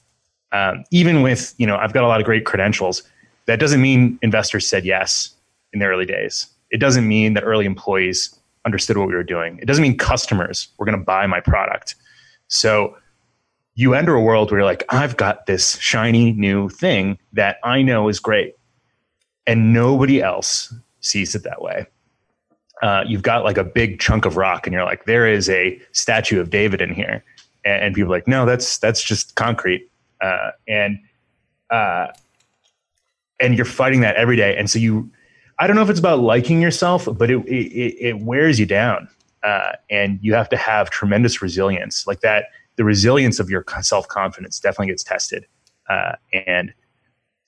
Um, even with, you know, I've got a lot of great credentials. That doesn't mean investors said yes in the early days. It doesn't mean that early employees understood what we were doing. It doesn't mean customers were going to buy my product. So you enter a world where you're like, I've got this shiny new thing that I know is great. And nobody else sees it that way. Uh, you've got like a big chunk of rock, and you're like, there is a statue of David in here. And, and people are like, no, that's that's just concrete. Uh, and uh, and you're fighting that every day. And so you, I don't know if it's about liking yourself, but it it, it wears you down, uh, and you have to have tremendous resilience. Like that, the resilience of your self confidence definitely gets tested, uh, and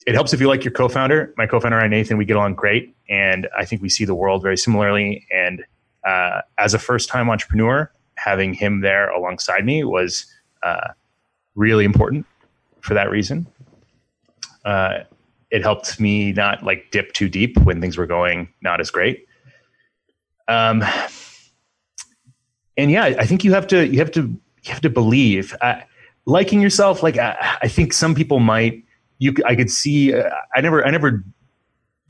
it helps if you like your co-founder. My co-founder and Nathan, we get along great, and I think we see the world very similarly. And uh, as a first-time entrepreneur, having him there alongside me was uh, really important for that reason. Uh, it helped me not like dip too deep when things were going not as great. Um, and yeah, I think you have to you have to you have to believe. Uh, liking yourself, like I, I, think some people might. You, I could see. Uh, I never, I never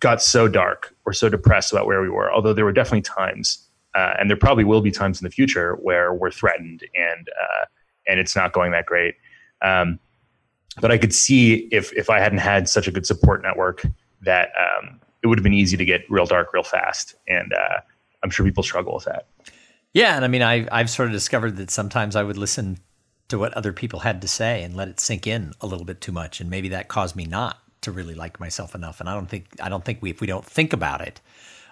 got so dark or so depressed about where we were. Although there were definitely times, uh, and there probably will be times in the future where we're threatened and uh, and it's not going that great. Um, but I could see if if I hadn't had such a good support network that um, it would have been easy to get real dark real fast, and uh, I'm sure people struggle with that. Yeah, and I mean, I I've sort of discovered that sometimes I would listen to what other people had to say and let it sink in a little bit too much, and maybe that caused me not to really like myself enough. And I don't think I don't think we if we don't think about it,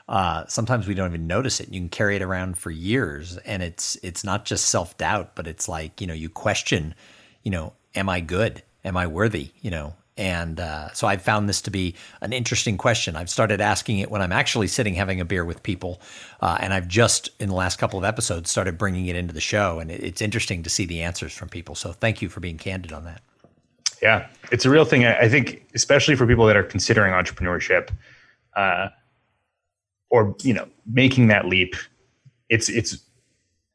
uh, sometimes we don't even notice it. You can carry it around for years, and it's it's not just self doubt, but it's like you know you question, you know, am I good? am I worthy? You know, and uh, so I've found this to be an interesting question. I've started asking it when I'm actually sitting having a beer with people, uh, and I've just in the last couple of episodes started bringing it into the show, and it's interesting to see the answers from people. So thank you for being candid on that. Yeah, it's a real thing. I think, especially for people that are considering entrepreneurship, uh, or you know, making that leap. It's it's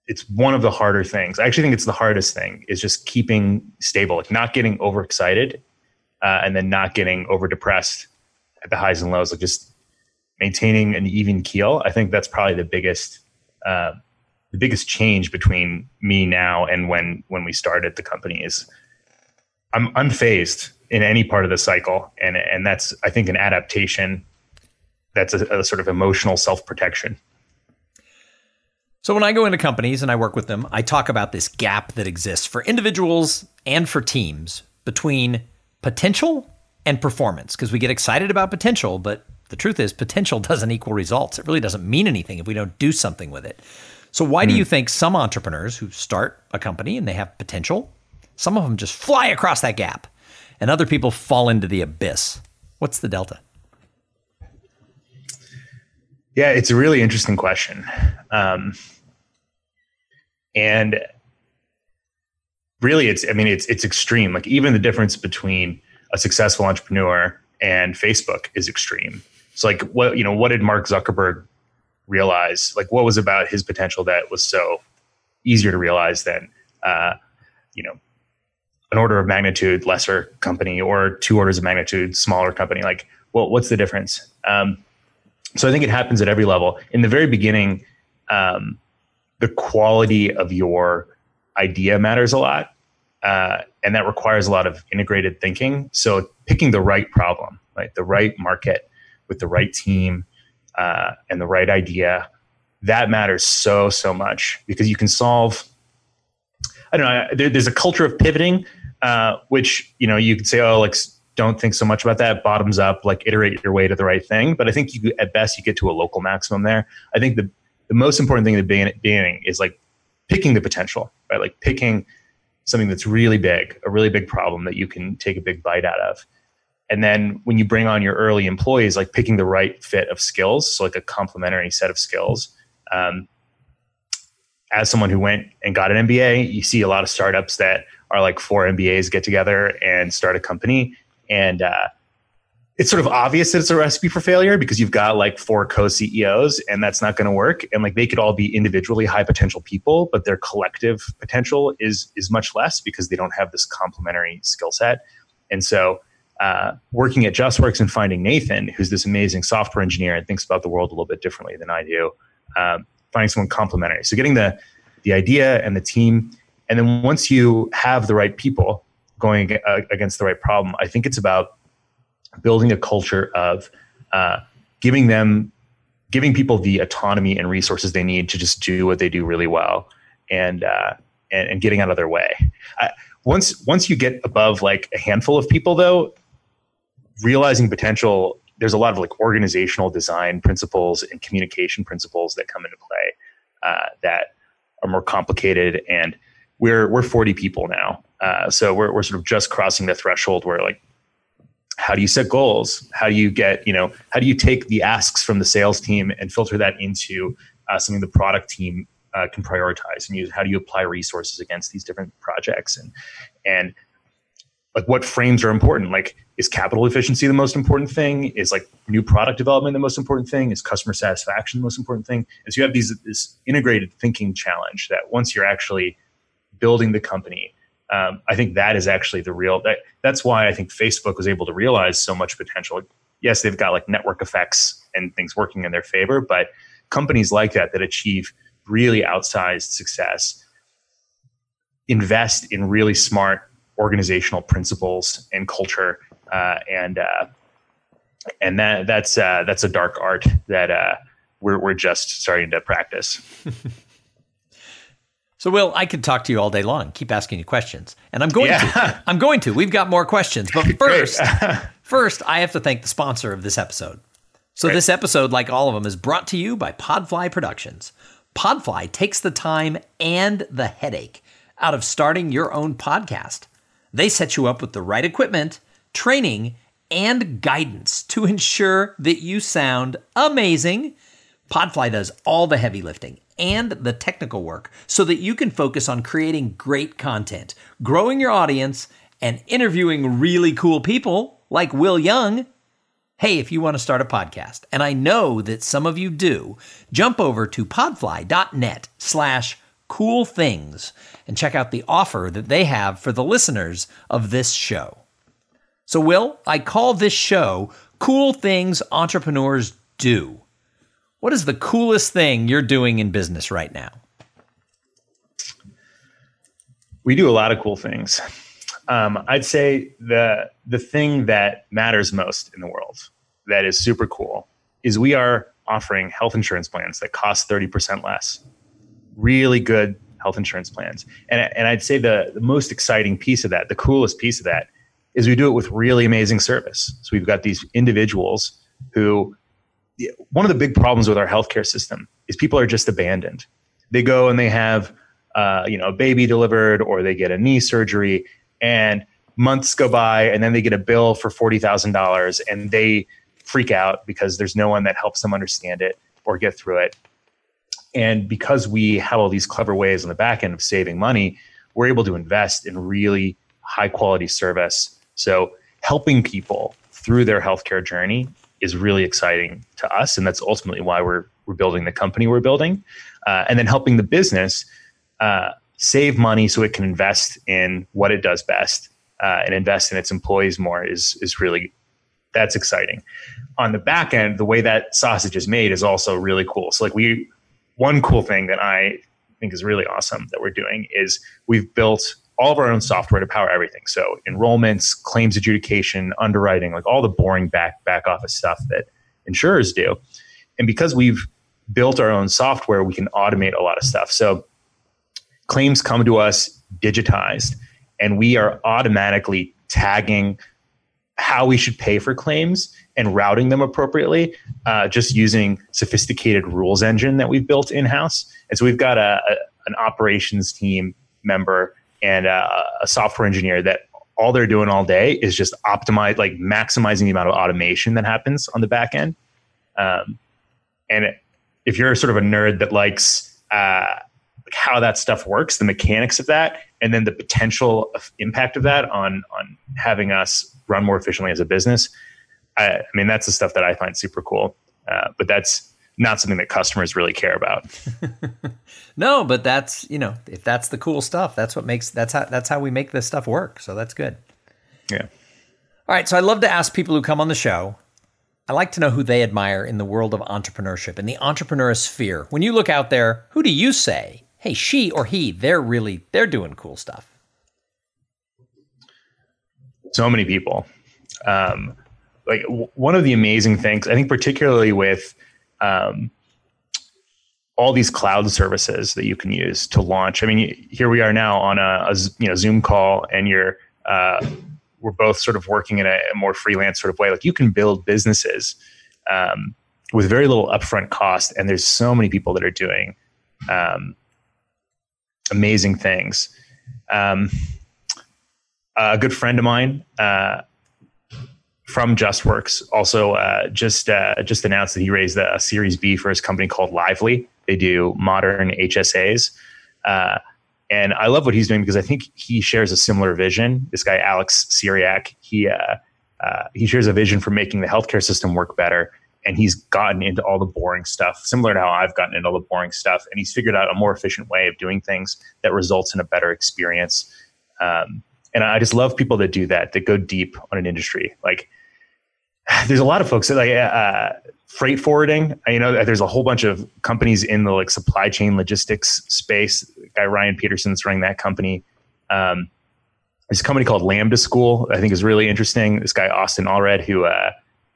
it's one of the harder things. I actually think it's the hardest thing is just keeping stable, like not getting overexcited, uh, and then not getting over depressed at the highs and lows. Like just maintaining an even keel. I think that's probably the biggest uh, the biggest change between me now and when when we started the company is I'm unfazed in any part of the cycle, and and that's I think an adaptation. That's a, a sort of emotional self protection. So when I go into companies and I work with them, I talk about this gap that exists for individuals and for teams between potential and performance because we get excited about potential, but the truth is potential doesn't equal results. It really doesn't mean anything if we don't do something with it. So why mm. do you hmm. think some entrepreneurs who start a company and they have potential, some of them just fly across that gap and other people fall into the abyss? What's the delta? Yeah, it's a really interesting question. Um, and really it's i mean it's it's extreme. Like even the difference between a successful entrepreneur and facebook is extreme. So like what you know what did mark zuckerberg realize? Like what was about his potential that was so easier to realize than uh, you know an order of magnitude lesser company or two orders of magnitude smaller company? Like well what's the difference? Um, so i think it happens at every level. In the very beginning um, the quality of your idea matters a lot. Uh, and that requires a lot of integrated thinking. So picking the right problem, right, the right market with the right team uh, and the right idea, that matters so so much because you can solve. I don't know. There, there's a culture of pivoting, uh, which you know you could say, oh, like don't think so much about that. Bottoms up, like iterate your way to the right thing. But I think you at best you get to a local maximum there. I think the the most important thing at the beginning is like picking the potential, right? Like picking something that's really big, a really big problem that you can take a big bite out of. And then when you bring on your early employees, like picking the right fit of skills, so like a complementary set of skills. Um, as someone who went and got an MBA, you see a lot of startups that are like four MBAs get together and start a company. And uh, it's sort of obvious that it's a recipe for failure because you've got like four co-CEOs and that's not going to work. And like they could all be individually high potential people, but their collective potential is is much less because they don't have this complementary skill set. And so uh, working at JustWorks and finding Nathan, who's this amazing software engineer and thinks about the world a little bit differently than I do, um, finding someone complementary. So getting the the idea and the team And then once you have the right people going against the right problem, I think it's about building a culture of uh, giving them, giving people the autonomy and resources they need to just do what they do really well, and uh, and, and, getting out of their way. once once you get above like a handful of people, though, realizing potential. There's a lot of like organizational design principles and communication principles that come into play uh, that are more complicated and we're we're 40 people now uh, so we're, we're sort of just crossing the threshold where like how do you set goals? How do you get you know how do you take the asks from the sales team and filter that into uh, something the product team uh, can prioritize? And use how do you apply resources against these different projects? And and like what frames are important? Like is capital efficiency the most important thing? Is like new product development the most important thing? Is customer satisfaction the most important thing? Is you have these this integrated thinking challenge that once you're actually building the company um, i think that is actually the real that, that's why i think facebook was able to realize so much potential yes they've got like network effects and things working in their favor but companies like that that achieve really outsized success invest in really smart organizational principles and culture, uh, and uh, and that that's uh, that's a dark art that uh, we're we're just starting to practice. So, Will, I could talk to you all day long, keep asking you questions, and I'm going yeah. to. I'm going to. We've got more questions, but first, first, I have to thank the sponsor of this episode. So, Great. this episode, like all of them, is brought to you by Podfly Productions. Podfly takes the time and the headache out of starting your own podcast. They set you up with the right equipment, training, and guidance to ensure that you sound amazing. Podfly does all the heavy lifting and the technical work so that you can focus on creating great content, growing your audience, and interviewing really cool people like Will Young. Hey, if you want to start a podcast, and I know that some of you do, jump over to podfly.net slash cool things and check out the offer that they have for the listeners of this show. So, Will, I call this show Cool Things Entrepreneurs Do. What is the coolest thing you're doing in business right now? We do a lot of cool things. Um, I'd say the the thing that matters most in the world that is super cool is we are offering health insurance plans that cost 30% less really good health insurance plans. And, and I'd say the, the most exciting piece of that, the coolest piece of that, is we do it with really amazing service. So we've got these individuals who, one of the big problems with our healthcare system is people are just abandoned. They go and they have, uh, you know, a baby delivered, or they get a knee surgery, and months go by, and then they get a bill for forty thousand dollars, and they freak out because there's no one that helps them understand it or get through it. And because we have all these clever ways on the back end of saving money, we're able to invest in really high quality service. So helping people through their healthcare journey is really exciting to us. And that's ultimately why we're, we're building the company we're building. Uh, and then helping the business uh, save money so it can invest in what it does best uh, and invest in its employees more is, is really that's exciting. On the back end, the way that sausage is made is also really cool. So like we one cool thing that I think is really awesome that we're doing is we've built all of our own software to power everything. So enrollments, claims adjudication, underwriting, like all the boring back back office stuff that insurers do. And because we've built our own software, we can automate a lot of stuff. So claims come to us digitized, and we are automatically tagging how we should pay for claims and routing them appropriately, uh, just using sophisticated rules engine that we've built in house. And so we've got a, a an operations team member and a, a software engineer that all they're doing all day is just optimize, like maximizing the amount of automation that happens on the back end. Um, and if you're sort of a nerd that likes uh, how that stuff works, the mechanics of that, and then the potential of impact of that on on having us run more efficiently as a business, I, I mean, that's the stuff that I find super cool. Uh, but that's not something that customers really care about. no, but that's you know, if that's the cool stuff, that's what makes that's how that's how we make this stuff work. So that's good. Yeah. All right. So I love to ask people who come on the show. I like to know who they admire in the world of entrepreneurship in the entrepreneur sphere. When you look out there, who do you say hey, she or he, they're really they're doing cool stuff? So many people. Um, like w- one of the amazing things, I think, particularly with um, all these cloud services that you can use to launch. I mean, here we are now on a, a you know Zoom call, and you're uh, we're both sort of working in a, a, more freelance sort of way. Like you can build businesses um, with very little upfront cost, and there's so many people that are doing um, amazing things. Um, a good friend of mine uh, from JustWorks also uh, just uh, just announced that he raised a, Series B for his company called Lively. They do modern HSAs. Uh, and I love what he's doing because I think he shares a similar vision. This guy, Alex Cyriac, he, uh, uh, he shares a vision for making the healthcare system work better. And he's gotten into all the boring stuff, similar to how I've gotten into all the boring stuff. And he's figured out a more efficient way of doing things that results in a better experience. Um, and I just love people that do that, that go deep on an industry. Like, there's a lot of folks that like uh, freight forwarding. You know, there's a whole bunch of companies in the like supply chain logistics space. Guy Ryan Petersen's running that company. Um, there's a company called Lambda School. I think is really interesting. This guy Austin Allred, who uh,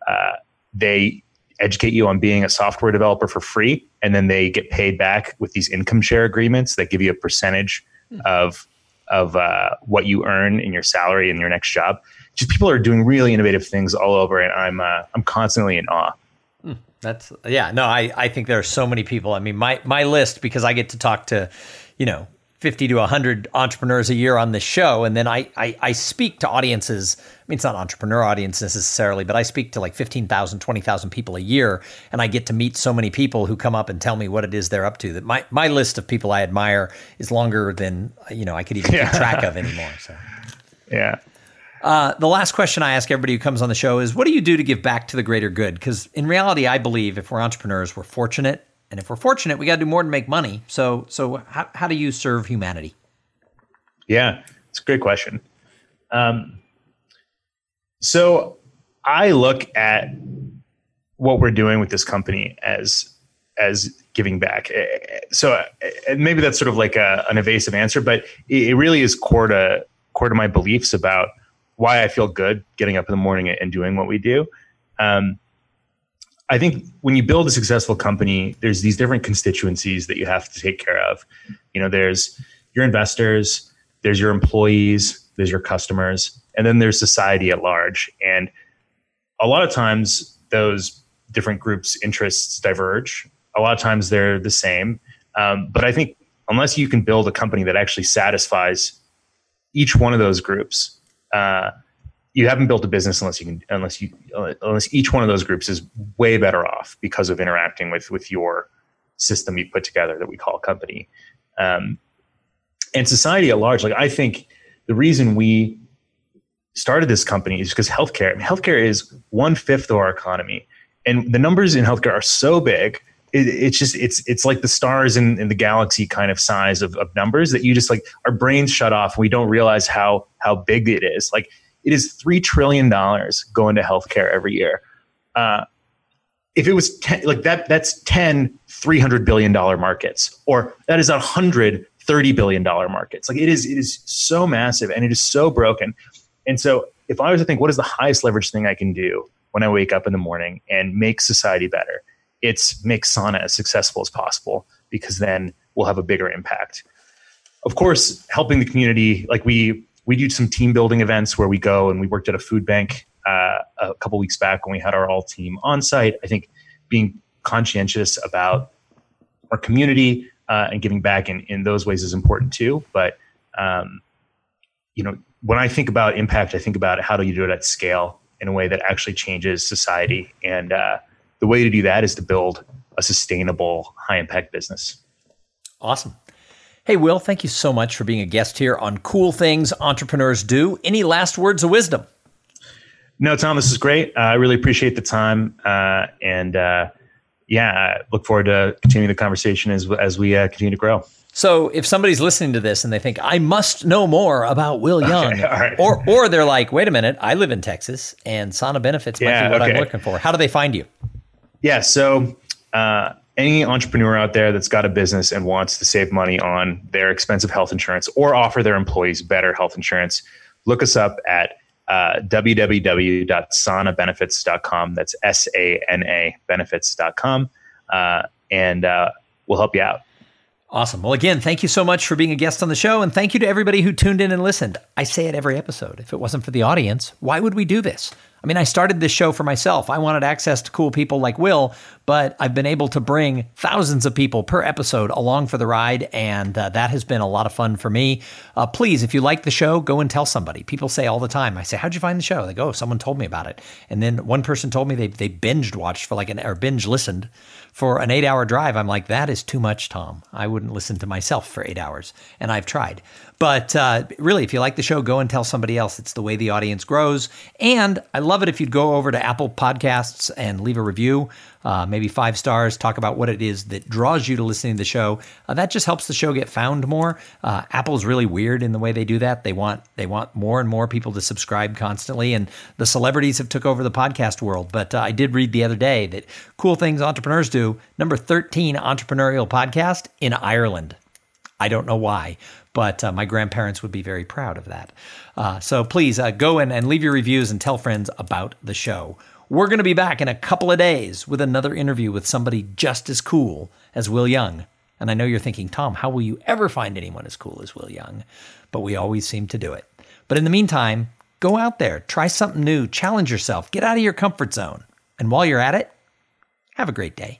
uh, they educate you on being a software developer for free, and then they get paid back with these income share agreements that give you a percentage mm-hmm. of of uh, what you earn in your salary in your next job. Just people are doing really innovative things all over, and I'm uh, I'm constantly in awe. Hmm, that's yeah. No, I I think there are so many people. I mean, my my list because I get to talk to, you know, 50 to 100 entrepreneurs a year on this show. And then I, I, I, speak to audiences. I mean, it's not entrepreneur audience necessarily, but I speak to like 15,000, 20,000 people a year. And I get to meet so many people who come up and tell me what it is they're up to that my, my list of people I admire is longer than, you know, I could even yeah. keep track of anymore. So, yeah. Uh, the last question I ask everybody who comes on the show is what do you do to give back to the greater good? Because in reality, I believe if we're entrepreneurs, we're fortunate and if we're fortunate, we got to do more to make money. So, so how, how do you serve humanity? Yeah, it's a great question. Um, so I look at what we're doing with this company as as giving back. Eh, eh, so maybe that's sort of like a, an evasive answer, but it really is core to core to my beliefs about why I feel good getting up in the morning and doing what we do. Um, I think when you build a successful company, there's these different constituencies that you have to take care of. You know, there's your investors, there's your employees, there's your customers, and then there's society at large. And a lot of times those different groups' interests diverge. A lot of times they're the same. Um, but I think unless you can build a company that actually satisfies each one of those groups, uh, you haven't built a business unless you can unless you unless each one of those groups is way better off because of interacting with with your system you put together that we call a company. Um, and society at large like i think the reason we started this company is because healthcare I mean, healthcare is one fifth of our economy. And the numbers in healthcare are so big it, it's just it's it's like the stars in, in the galaxy kind of size of, of numbers that you just like our brains shut off and we don't realize how how big it is like it is $3 trillion going to healthcare every year. Uh, if it was 10, like that, that's 10 $300 billion markets, or that is a hundred $30 billion markets. Like it is, it is so massive and it is so broken. And so if I was to think, what is the highest leverage thing I can do when I wake up in the morning and make society better? It's make Sana as successful as possible because then we'll have a bigger impact. Of course, helping the community, like we we do some team building events where we go and we worked at a food bank uh, a couple weeks back when we had our all team on site. I think being conscientious about our community uh, and giving back in, in those ways is important too. But um, you know, when I think about impact, I think about how do you do it at scale in a way that actually changes society. And uh, the way to do that is to build a sustainable, high impact business. Awesome. Hey, Will, thank you so much for being a guest here on Cool Things Entrepreneurs Do. Any last words of wisdom? No, Tom, this is great. Uh, I really appreciate the time. Uh, and uh, yeah, I look forward to continuing the conversation as, as we uh, continue to grow. So if somebody's listening to this and they think I must know more about Will Young, okay, right. or or they're like, wait a minute, I live in Texas and Sana benefits might yeah, be what okay. I'm looking for. How do they find you? Yeah, so uh, any entrepreneur out there that's got a business and wants to save money on their expensive health insurance or offer their employees better health insurance, look us up at uh, www.sanabenefits.com. That's S A N A benefits.com. Uh, and uh, we'll help you out. Awesome. Well, again, thank you so much for being a guest on the show. And thank you to everybody who tuned in and listened. I say it every episode. If it wasn't for the audience, why would we do this? I mean, I started this show for myself. I wanted access to cool people like Will, but I've been able to bring thousands of people per episode along for the ride, and uh, that has been a lot of fun for me. Uh, please, if you like the show, go and tell somebody. People say all the time, I say, How'd you find the show? They go, oh, Someone told me about it. And then one person told me they, they binged watched for like an, or binge listened for an eight hour drive, I'm like, that is too much, Tom. I wouldn't listen to myself for eight hours. And I've tried. But uh, really, if you like the show, go and tell somebody else. It's the way the audience grows. And I love it if you'd go over to Apple Podcasts and leave a review uh, maybe five stars, talk about what it is that draws you to listening to the show. Uh, that just helps the show get found more. Uh, Apple's really weird in the way they do that. They want they want more and more people to subscribe constantly, and the celebrities have took over the podcast world. But uh, I did read the other day that cool things entrepreneurs do. Number thirteen entrepreneurial podcast in Ireland. I don't know why, but uh, my grandparents would be very proud of that. Uh, so please uh, go in and leave your reviews and tell friends about the show. We're going to be back in a couple of days with another interview with somebody just as cool as Will Young. And I know you're thinking, Tom, how will you ever find anyone as cool as Will Young? But we always seem to do it. But in the meantime, go out there, try something new, challenge yourself, get out of your comfort zone. And while you're at it, have a great day.